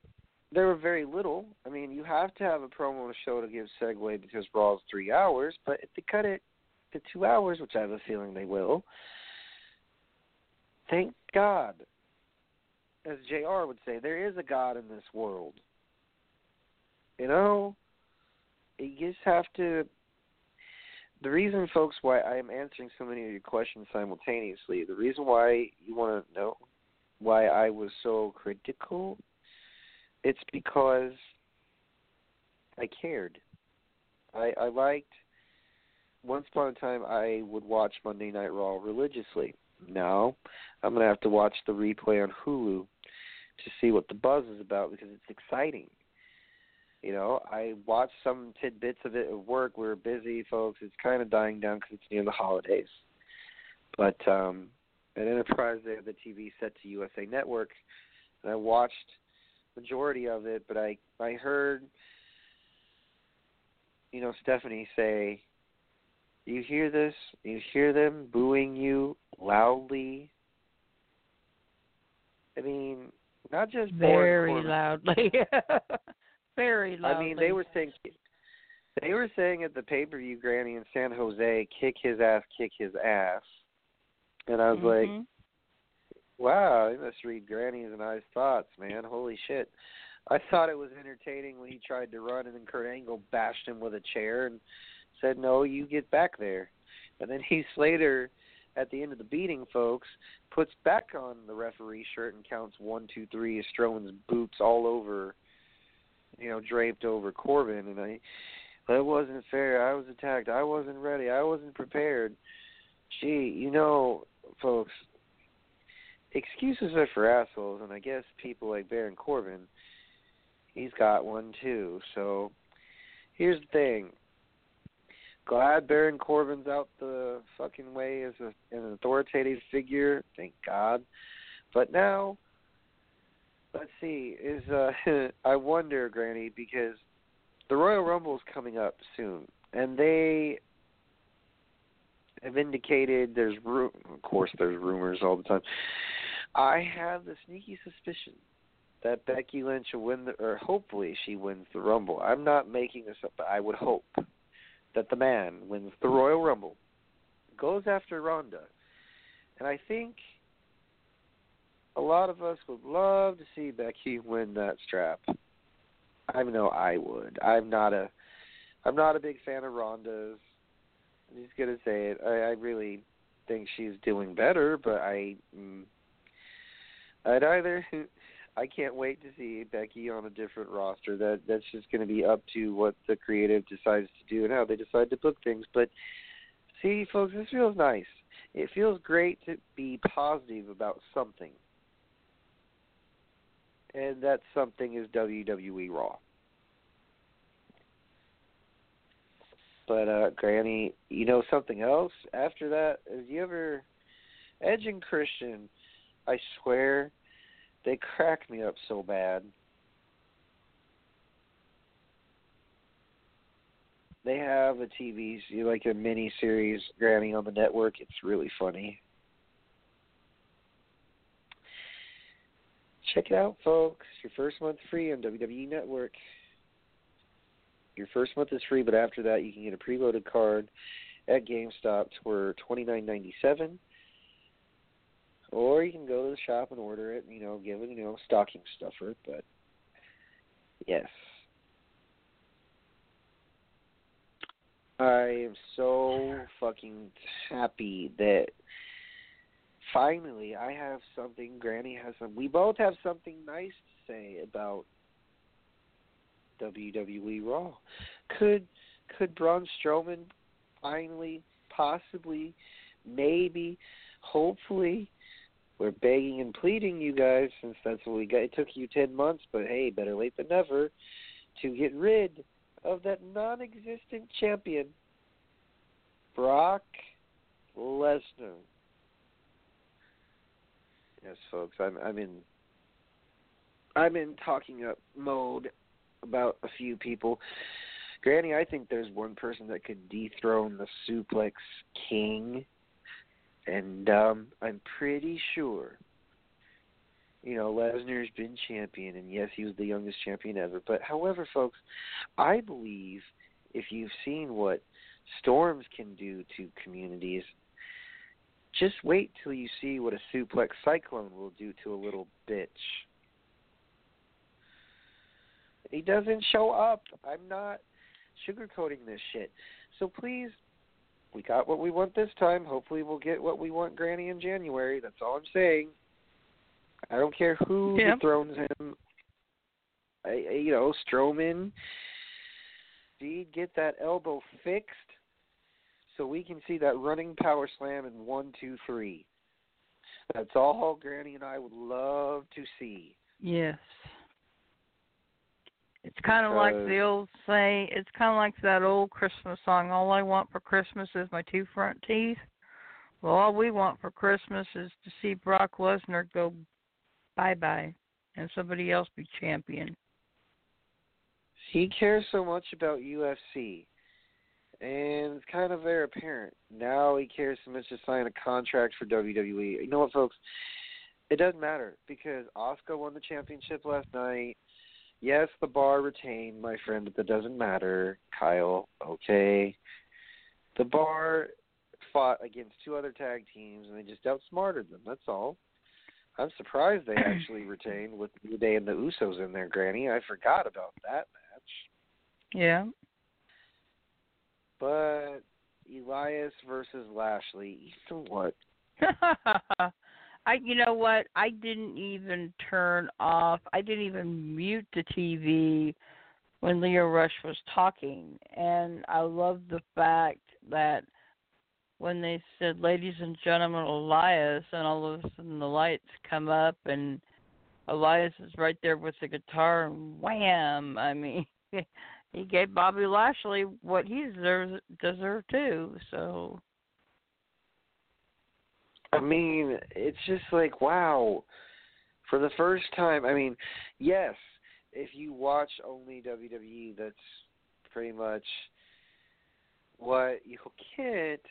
There were very little. I mean, you have to have a promo show to give segue because Raw's three hours, but if they cut it to two hours, which I have a feeling they will, thank God. As JR would say, there is a God in this world. You know, you just have to. The reason, folks, why I am answering so many of your questions simultaneously, the reason why you want to know why I was so critical it's because I cared. I I liked. Once upon a time, I would watch Monday Night Raw religiously. Now, I'm gonna have to watch the replay on Hulu to see what the buzz is about because it's exciting. You know, I watched some tidbits of it at work. We are busy, folks. It's kind of dying down because it's near the holidays. But um, at Enterprise, they have the TV set to USA Network, and I watched majority of it, but I I heard you know Stephanie say, "You hear this? You hear them booing you loudly." I mean, not just very loudly, very loudly. I mean, they were saying they were saying at the pay per view, Granny in San Jose, kick his ass, kick his ass, and I was mm-hmm. like, Wow, I must read Granny's and I's thoughts, man. Holy shit. I thought it was entertaining when he tried to run and then Kurt Angle bashed him with a chair and said, No, you get back there. And then Heath Slater at the end of the beating, folks, puts back on the referee shirt and counts one, two, three, Strowman's boots all over you know, draped over Corbin and I that wasn't fair. I was attacked. I wasn't ready. I wasn't prepared. Gee, you know, folks, excuses are for assholes, and I guess people like Baron Corbin, he's got one too. So here's the thing. Glad Baron Corbin's out the fucking way as a, an authoritative figure, thank God. But now, let's see. Is uh, I wonder, Granny, because the Royal Rumble is coming up soon, and they have indicated there's room. Of course, there's rumors all the time I have the sneaky suspicion that Becky Lynch will win the, or hopefully she wins the Rumble. I'm not making this up, but I would hope that the man wins the Royal Rumble, goes after Ronda, and I think a lot of us would love to see Becky win that strap. I know I would. I'm not a, I'm not a big fan of Ronda's. I'm just gonna say it. I, I really think she's doing better, but I, mm, I'd either. I can't wait to see Becky on a different roster. That that's just going to be up to what the creative decides to do and how they decide to book things. But see, folks, this feels nice. It feels great to be positive about something, and that something is WWE Raw. But uh Granny, you know something else? After that, have you ever Edge and Christian? I swear they crack me up so bad. They have a TV, like a mini series, Granny on the network. It's really funny. Check it out, folks. Your first month free on WWE Network. Your first month is free, but after that, you can get a preloaded card at GameStop for twenty nine ninety seven. Or you can go to the shop and order it, you know, give it, you know, stocking stuffer, but yes. I am so fucking happy that finally I have something Granny has some we both have something nice to say about WWE Raw. Could could Braun Strowman finally possibly maybe hopefully we're begging and pleading you guys since that's what we got. It took you 10 months, but hey, better late than never to get rid of that non existent champion, Brock Lesnar. Yes, folks, I'm I'm in I'm in talking up mode about a few people. Granny, I think there's one person that could dethrone the suplex king and um, I'm pretty sure, you know, Lesnar's been champion, and yes, he was the youngest champion ever. But however, folks, I believe if you've seen what storms can do to communities, just wait till you see what a suplex cyclone will do to a little bitch. He doesn't show up. I'm not sugarcoating this shit. So please we got what we want this time. Hopefully, we'll get what we want, Granny, in January. That's all I'm saying. I don't care who yeah. dethrones him. I, I, you know, Strowman. See, get that elbow fixed, so we can see that running power slam in one, two, three. That's all Granny and I would love to see. Yes. It's kind of like the old say. It's kind of like that old Christmas song. All I want for Christmas is my two front teeth. Well, all we want for Christmas is to see Brock Lesnar go bye bye, and somebody else be champion. He cares so much about UFC, and it's kind of very apparent. Now he cares so much to sign a contract for WWE. You know what, folks? It doesn't matter because Asuka won the championship last night. Yes, the bar retained, my friend, but that doesn't matter, Kyle. Okay. The bar fought against two other tag teams and they just outsmarted them. That's all. I'm surprised they actually retained with New Day and the Usos in there, Granny. I forgot about that match. Yeah. But Elias versus Lashley, you know what? I you know what? I didn't even turn off. I didn't even mute the TV when Lio Rush was talking, and I love the fact that when they said "Ladies and Gentlemen, Elias," and all of a sudden the lights come up and Elias is right there with the guitar, and wham! I mean, he gave Bobby Lashley what he deserves deserved too. So I mean, it's just like wow. For the first time, I mean, yes, if you watch only WWE, that's pretty much what you'll get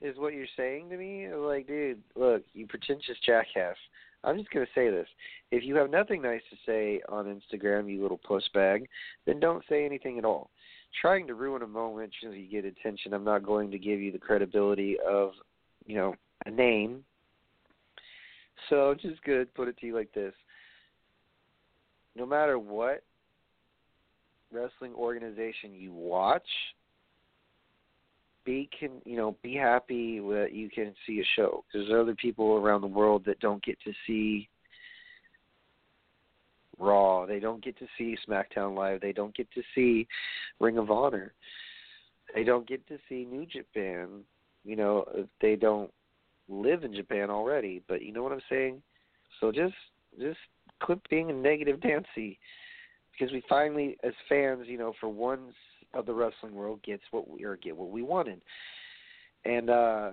is what you're saying to me. Like, dude, look, you pretentious jackass. I'm just going to say this. If you have nothing nice to say on Instagram, you little puss bag, then don't say anything at all. Trying to ruin a moment so you get attention, I'm not going to give you the credibility of, you know, a name. So just to put it to you like this. No matter what wrestling organization you watch, be can you know be happy that you can see a show there's other people around the world that don't get to see Raw, they don't get to see SmackDown Live, they don't get to see Ring of Honor, they don't get to see New Japan. You know they don't live in Japan already, but you know what I'm saying. So just just quit being a negative Nancy because we finally, as fans, you know, for once of the wrestling world gets what we or get what we wanted. And uh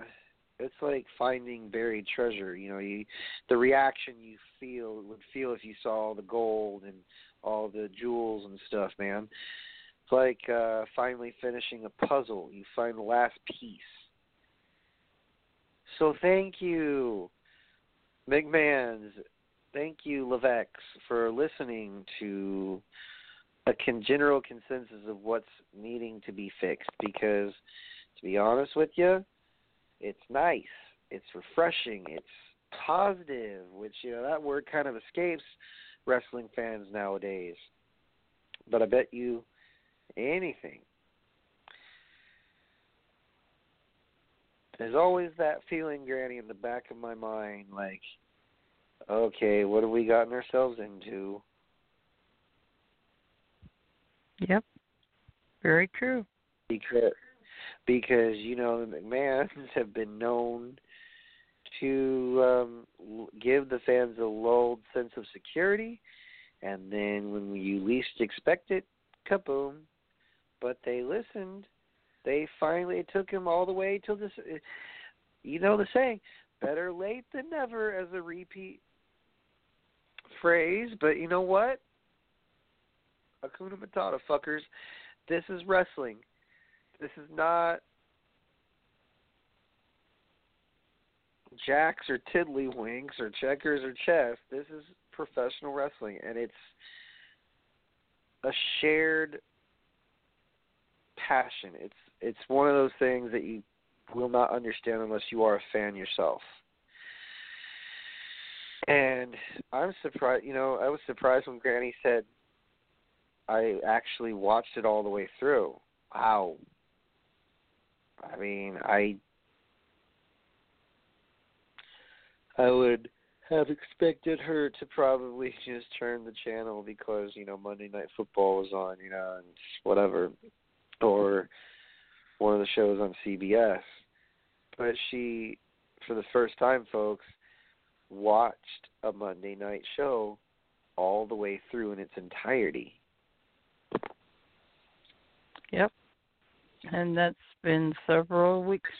it's like finding buried treasure, you know, you the reaction you feel would feel if you saw all the gold and all the jewels and stuff, man. It's like uh finally finishing a puzzle. You find the last piece. So thank you, McMahon's. Thank you, Levesques, for listening to a con- general consensus of what's needing to be fixed because to be honest with you it's nice. It's refreshing. It's positive which you know that word kind of escapes wrestling fans nowadays. But i bet you anything there's always that feeling granny in the back of my mind like okay what have we gotten ourselves into Yep. Very true. Because because you know the McMahons have been known to um give the fans a lulled sense of security, and then when you least expect it, kaboom! But they listened. They finally took him all the way till this. You know the saying, "Better late than never," as a repeat phrase. But you know what? Hakuna Matata, fuckers. This is wrestling. This is not jacks or tiddlywinks or checkers or chess. This is professional wrestling, and it's a shared passion. It's it's one of those things that you will not understand unless you are a fan yourself. And I'm surprised. You know, I was surprised when Granny said I actually watched it all the way through. Wow. I mean, I I would have expected her to probably just turn the channel because, you know, Monday Night Football was on, you know, and whatever or one of the shows on CBS. But she for the first time, folks, watched a Monday night show all the way through in its entirety. Yep. And that's been several weeks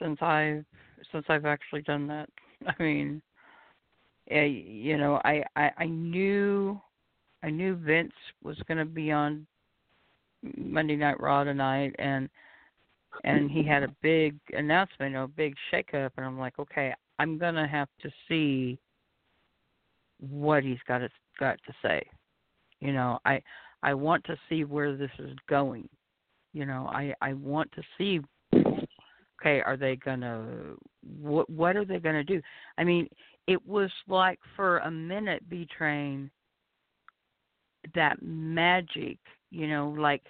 since I've since I've actually done that. I mean, I, you know, I, I I knew I knew Vince was going to be on Monday Night Raw tonight, and and he had a big announcement, a big shakeup, and I'm like, okay, I'm gonna have to see what he's got to got to say. You know, I I want to see where this is going. You know, I I want to see. Okay, are they gonna what what are they gonna do? I mean, it was like for a minute, B Train. That magic, you know, like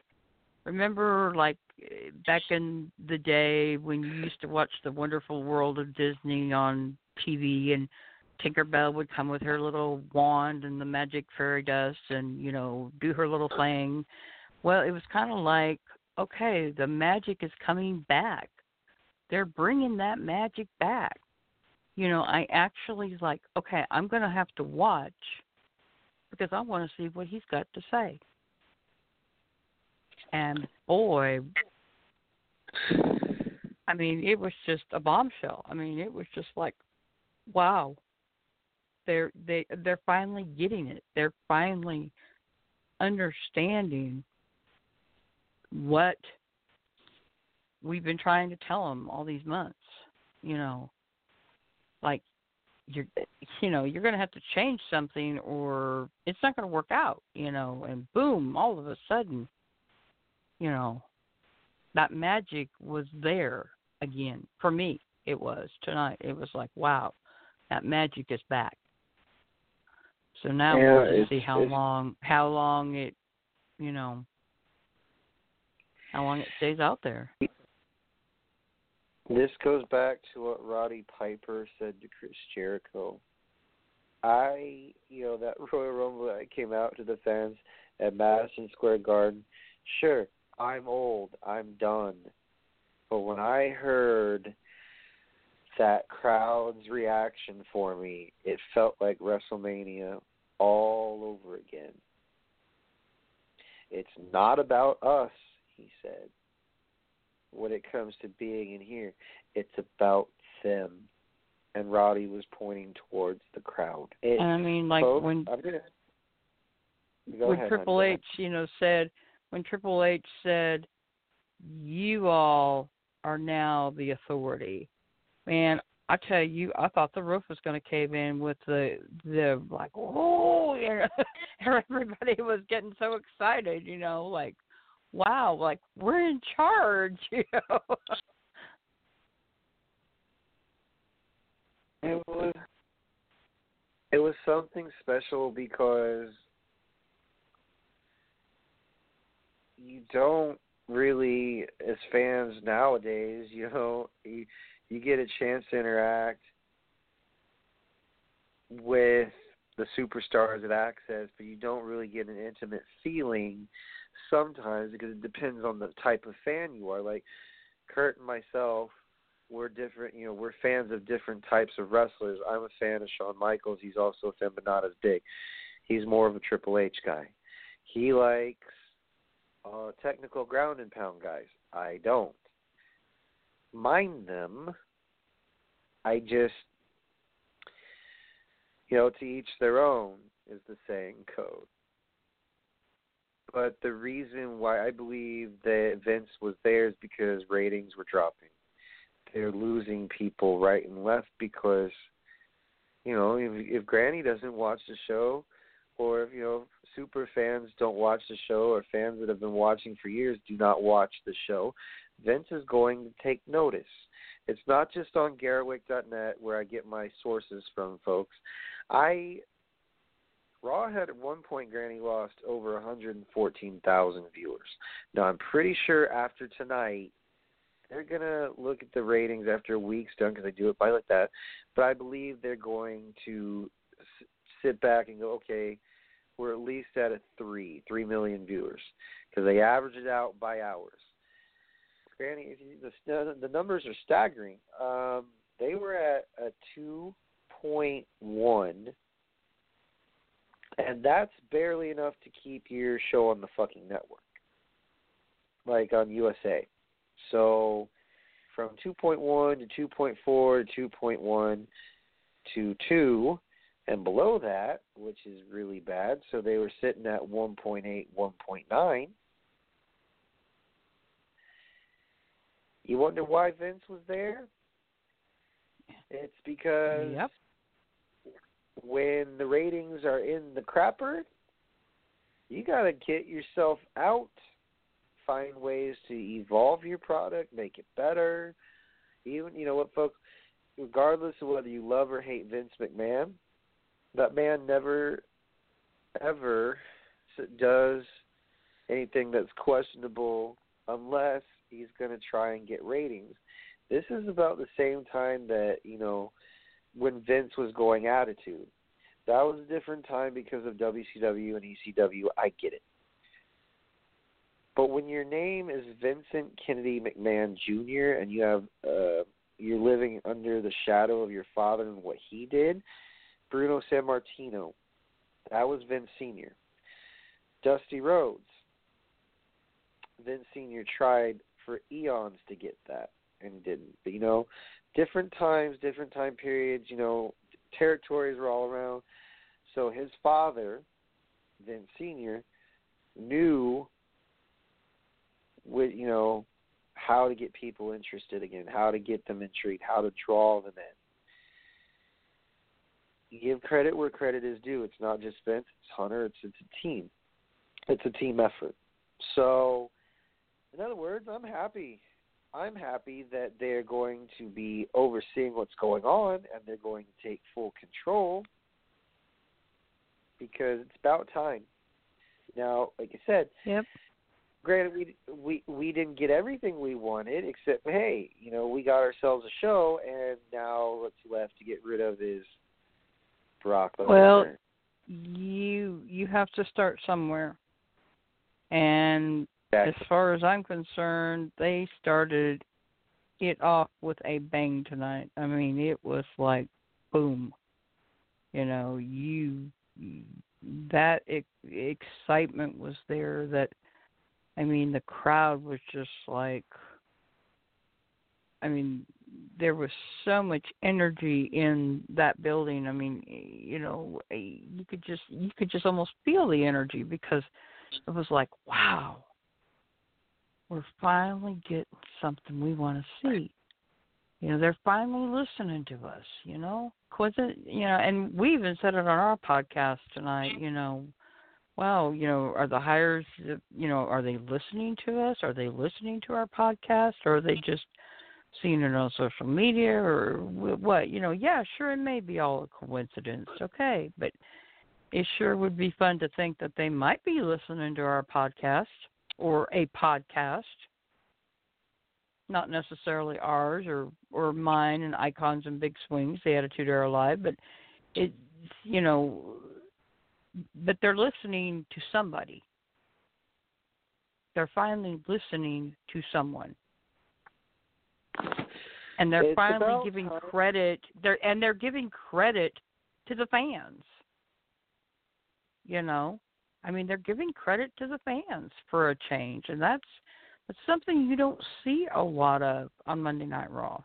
remember like eh, back in the day when you used to watch the Wonderful World of Disney on TV and Tinkerbell would come with her little wand and the magic fairy dust and, you know, do her little thing. Well, it was kind of like, okay, the magic is coming back. They're bringing that magic back. You know, I actually like, okay, I'm going to have to watch because I want to see what he's got to say. And boy, I mean, it was just a bombshell. I mean, it was just like, wow, they're they they're finally getting it. They're finally understanding what we've been trying to tell them all these months. You know, like you're you know you're going to have to change something or it's not going to work out you know and boom all of a sudden you know that magic was there again for me it was tonight it was like wow that magic is back so now Yeah, we'll just see how long how long it you know how long it stays out there This goes back to what Roddy Piper said to Chris Jericho. I, you know, that Royal Rumble that came out to the fans at Madison Square Garden. Sure, I'm old, I'm done. But when I heard that crowd's reaction for me, it felt like WrestleMania all over again. It's not about us, he said when it comes to being in here. It's about them. And Roddy was pointing towards the crowd. It, i mean like folks, when gonna when ahead, Triple H, you know, said when Triple H said, "You all are now the authority," man, I tell you, I thought the roof was going to cave in with the the like, oh, you know, everybody was getting so excited, you know, like, wow, like we're in charge, you know. It was it was something special because you don't really as fans nowadays, you know, you, you get a chance to interact with the superstars at Axxess, but you don't really get an intimate feeling sometimes because it depends on the type of fan you are. Like Kurt and myself, we're different. You know, we're fans of different types of wrestlers. I'm a fan of Shawn Michaels. He's also a fan, but not as big. He's more of a Triple H guy. He likes uh, technical ground and pound guys. I don't mind them. I just, you know, to each their own is the saying code. But the reason why I believe that Vince was there is because ratings were dropping they're losing people right and left because you know if if Granny doesn't watch the show or if you know super fans don't watch the show or fans that have been watching for years do not watch the show Vince is going to take notice it's not just on Gerweck.net where I get my sources from folks I Raw had at one point Granny lost over 114,000 viewers now I'm pretty sure after tonight they're gonna look at the ratings after a week's done because they do it by like that. But I believe they're going to sit back and go, okay, we're at least at a three, three million viewers because they average it out by hours. Granny, the the numbers are staggering. Um, they were at a two point one, and that's barely enough to keep your show on the fucking network, like on USA. So from 2.1 to 2.4 to 2.1 to 2 and below that, which is really bad. So they were sitting at 1.8, 1.9. You wonder why Vince was there? It's because Yep. when the ratings are in the crapper, you got to get yourself out find ways to evolve your product, make it better. Even you know what, folks, regardless of whether you love or hate Vince McMahon, that man never, ever does anything that's questionable unless he's going to try and get ratings. This is about the same time that you know when Vince was going attitude. That was a different time because of WCW and ECW. I get it. But when your name is Vincent Kennedy McMahon Jr. and you have uh, you're living under the shadow of your father and what he did, Bruno Sammartino, that was Vince Senior. Dusty Rhodes, Vince Senior tried for eons to get that and didn't. But you know, different times, different time periods. You know, territories were all around. So his father, Vince Senior, knew with you know how to get people interested again, how to get them intrigued, how to draw them give credit where credit is due. It's not just Vince, it's Hunter, it's it's a team. It's a team effort. So in other words, I'm happy. I'm happy that they're going to be overseeing what's going on and they're going to take full control because it's about time. Now, like I said, Yep. granted we we we didn't get everything we wanted except hey you know we got ourselves a show and now what's left to get rid of is Lesnar. Well, You you have to start somewhere. And as far as I'm concerned, they started it off with a bang tonight. I mean, it was like boom. You know, you that ex- excitement was there that I mean, the crowd was just like I mean, there was so much energy in that building. I mean, you know, eh, you could just you could just almost feel the energy because it was like, wow, we're finally getting something we want to see. You know, they're finally listening to us. You know, Coincident, you know, and we even said it on our podcast tonight. You know, wow, you know, are the hires, you know, are they listening to us? Are they listening to our podcast, or are they just seeing it on social media, or what? You know, yeah, sure, it may be all a coincidence, okay, but it sure would be fun to think that they might be listening to our podcast or a podcast not necessarily ours or or mine and icons and big swings the attitude era alive, but it you know but they're listening to somebody they're finally listening to someone and they're It's finally giving time. credit they're and they're giving credit to the fans you know i mean they're giving credit to the fans for a change and that's that's something you don't see a lot of on monday night raw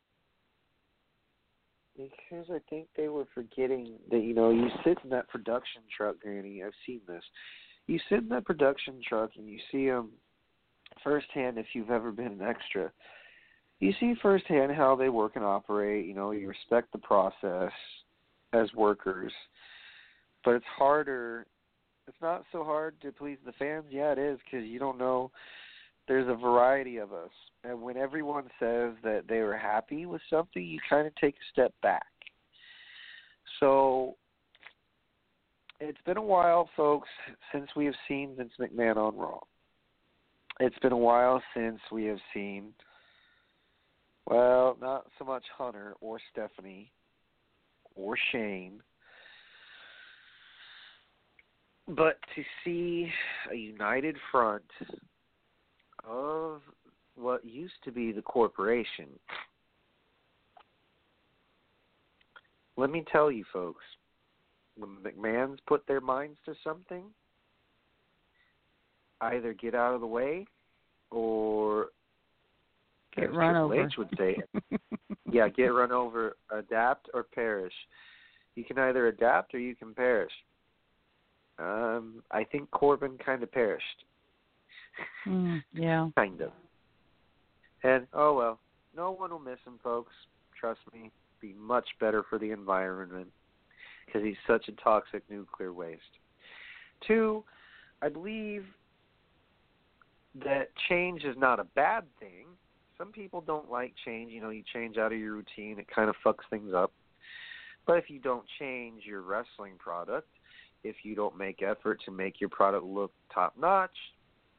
Because I think they were forgetting that you know you sit in that production truck, Granny. I've seen this. You sit in that production truck and you see them firsthand. If you've ever been an extra, you see firsthand how they work and operate. You know, you respect the process as workers, but it's harder. It's not so hard to please the fans. Yeah, it is because you don't know. There's a variety of us, and when everyone says that they were happy with something, you kind of take a step back. So it's been a while, folks, since we have seen Vince McMahon on Raw. It's been a while since we have seen, well, not so much Hunter or Stephanie or Shane, but to see a united front of what used to be the corporation. Let me tell you, folks, when the McMahons put their minds to something, either get out of the way or get as run Triple over H would say, yeah, get run over, adapt or perish. You can either adapt or you can perish. Um, I think Corbin kind of perished. mm, yeah Kind of. And oh well, no one will miss him, folks. Trust me, be much better for the environment because he's such a toxic nuclear waste. Two, I believe that change is not a bad thing. Some people don't like change. You know, you change out of your routine, it kind of fucks things up. But if you don't change your wrestling product, if you don't make effort to make your product look top notch,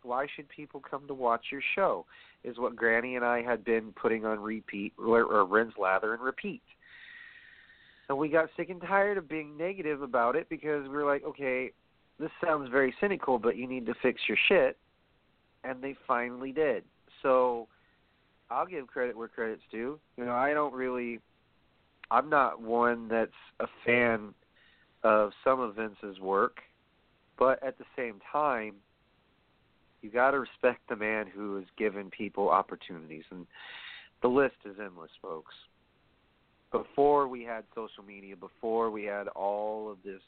why should people come to watch your show? Is what Granny and I had been putting on repeat, or, or rinse, lather, and repeat. And we got sick and tired of being negative about it because we were like, okay, this sounds very cynical, but you need to fix your shit. And they finally did. So I'll give credit where credit's due. You know, I don't really, I'm not one that's a fan of some of Vince's work, but at the same time, you got to respect the man who has given people opportunities, and the list is endless, folks. Before we had social media, before we had all of this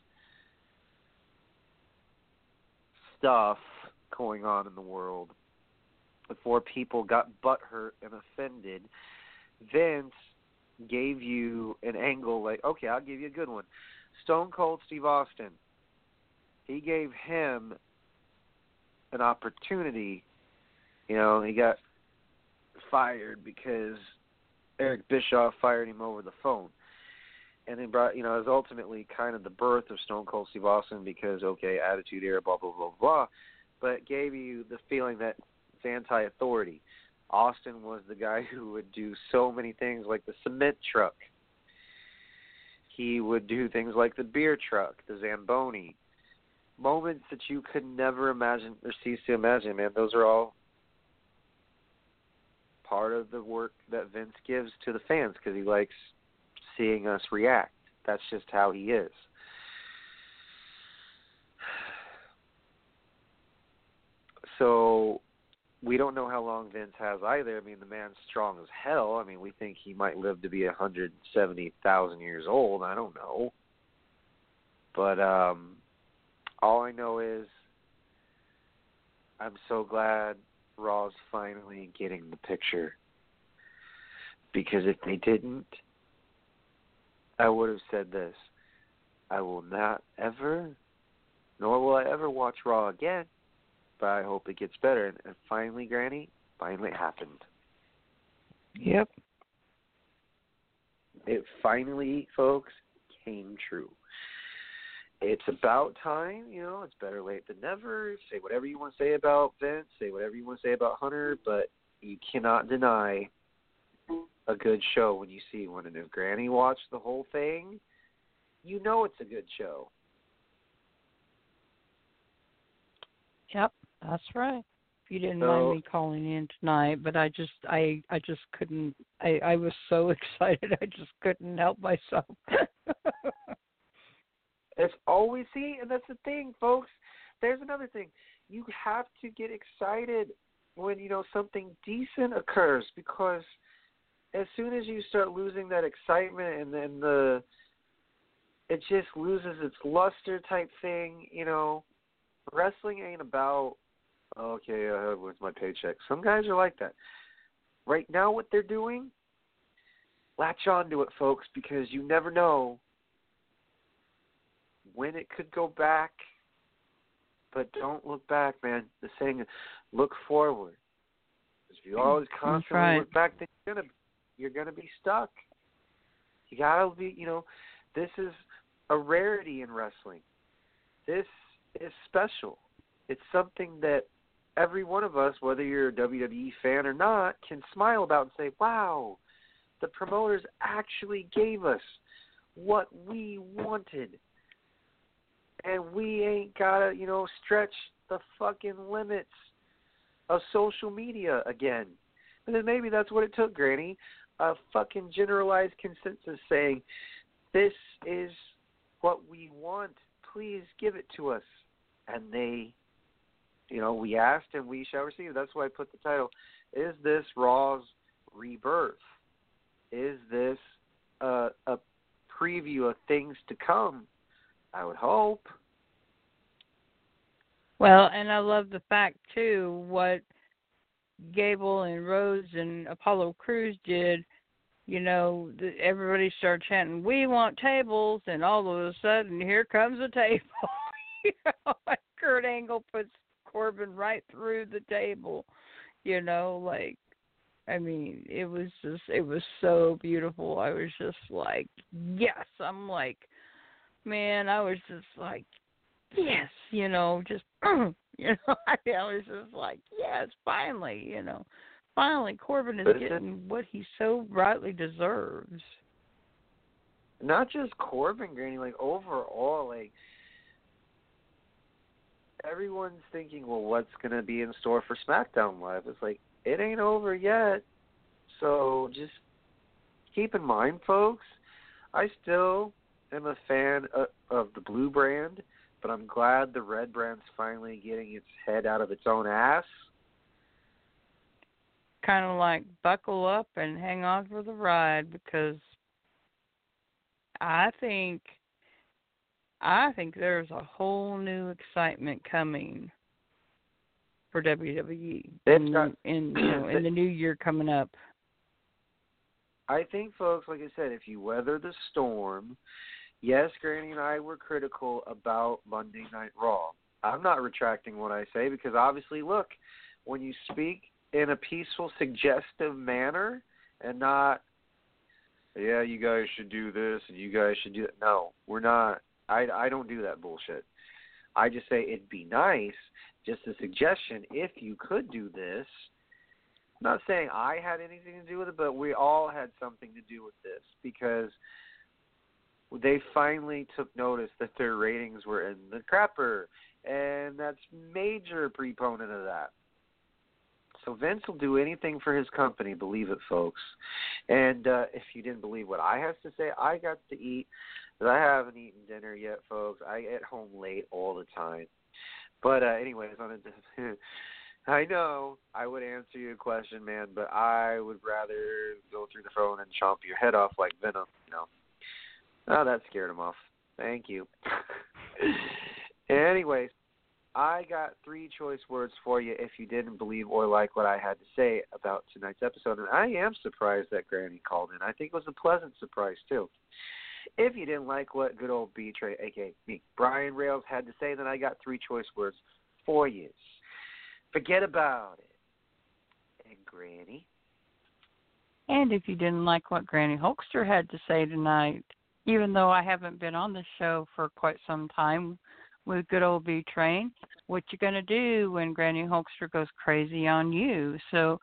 stuff going on in the world, before people got butthurt and offended, Vince gave you an angle like, okay, I'll give you a good one. Stone Cold Steve Austin, he gave him an opportunity. You know, he got fired because Eric Bischoff fired him over the phone. And then brought, you know, was ultimately kind of the birth of Stone Cold Steve Austin because, okay, attitude era, blah, blah, blah, blah. But gave you the feeling that it's anti authority. Austin was the guy who would do so many things like the cement truck. He would do things like the beer truck, the Zamboni. Moments that you could never imagine or cease to imagine, man. Those are all part of the work that Vince gives to the fans because he likes seeing us react. That's just how he is. So we don't know how long Vince has either. I mean, the man's strong as hell. I mean, we think he might live to be 170,000 years old. I don't know. But um all I know is I'm so glad Raw's finally getting the picture. Because if they didn't, I would have said this. I will not ever, nor will I ever watch Raw again, but I hope it gets better. And, finally, Granny, finally it happened. Yep. It finally, folks, came true. It's about time, you know, it's better late than never. Say whatever you want to say about Vince, say whatever you want to say about Hunter, but you cannot deny a good show when you see one. And if Granny watched the whole thing, you know it's a good show. Yep, that's right. If you didn't So- mind me calling in tonight, but I just I I just couldn't I I was so excited I just couldn't help myself. It's always see, and that's the thing, folks. There's another thing. You have to get excited when you know something decent occurs because as soon as you start losing that excitement and then the it just loses its luster type thing, you know. Wrestling ain't about okay, uh, where's my paycheck? Some guys are like that. Right now what they're doing, latch on to it, folks, because you never know when it could go back. But don't look back, man. The saying is, look forward. 'Cause if you always constantly right. look back, then you're gonna you're gonna be stuck. You gotta be, you know, this is a rarity in wrestling. This is special. It's something that every one of us, whether you're a WWE fan or not, can smile about and say, "Wow, the promoters actually gave us what we wanted." and we ain't gotta, you know, stretch the fucking limits of social media again. And then maybe that's what it took, Granny. A fucking generalized consensus saying, This is what we want. Please give it to us. And they you know, we asked and we shall receive. That's why I put the title. Is this Raw's rebirth? Is this a, a preview of things to come? I would hope. Well, and I love the fact too what Gable and Roode and Apollo Crews did. You know, everybody started chanting, "We want tables," and all of a sudden, here comes a table. you know, Kurt Angle puts Corbin right through the table. You know, like I mean, it was just it was so beautiful. I was just like, yes. I'm like, man, I was just like, yes, you know, just you know, I was just like, yes, finally, you know, finally Corbin is But it's a- getting what he so rightly deserves. not just Corbin Granny, like overall, like everyone's thinking, well, what's gonna be in store for SmackDown Live? It's like it ain't over yet, so just keep in mind, folks. I still am a fan of, of the blue brand, but I'm glad the red brand's finally getting its head out of its own ass. Kind of like buckle up and hang on for the ride because I think I think there's a whole new excitement coming for WWE in, got- in you know in the new year coming up. I think, folks, like I said, if you weather the storm, yes, Granny and I were critical about Monday Night Raw. I'm not retracting what I say because obviously, look, when you speak in a peaceful, suggestive manner and not, yeah, you guys should do this and you guys should do that. No, we're not. I, I don't do that bullshit. I just say it'd be nice, just a suggestion, if you could do this. I'm not saying I had anything to do with it, but we all had something to do with this because they finally took notice that their ratings were in the crapper, and that's major proponent of that. So Vince will do anything for his company, believe it, folks. And uh, if you didn't believe what I have to say, I got to eat. But I haven't eaten dinner yet, folks. I get home late all the time. But uh, anyways, on a, I know I would answer your question, man, but I would rather go through the phone and chomp your head off like Venom. You know. Oh, that scared him off. Thank you. anyways, I got three choice words for you if you didn't believe or like what I had to say about tonight's episode. And I am surprised that Granny called in. I think it was a pleasant surprise, too. If you didn't like what good old B Train, aka me, Brian Rails, had to say, then I got three choice words for you. Forget about it. And Granny. And if you didn't like what Granny Hulkster had to say tonight, even though I haven't been on the show for quite some time, with good old B Train, what you gonna do when Granny Hulkster goes crazy on you? So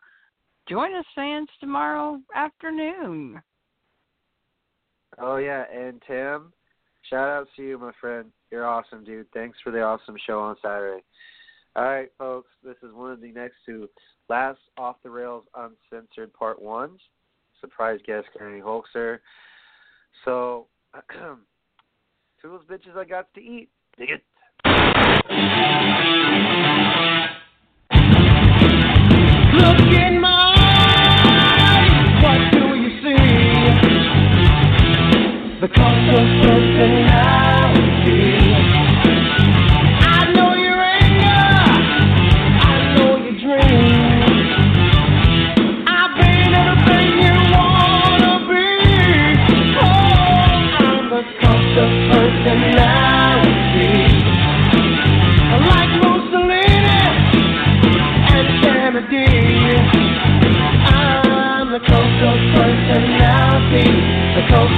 join us fans tomorrow afternoon. Oh yeah, and Tim, shout out to you, my friend. You're awesome, dude. Thanks for the awesome show on Saturday. All right, folks, this is one of the next two last off the rails uncensored part ones. Surprise guest Granny Hulkster. So two of those bitches I got to eat. Dig it. Look in my eyes, what do you see? The cult of personality.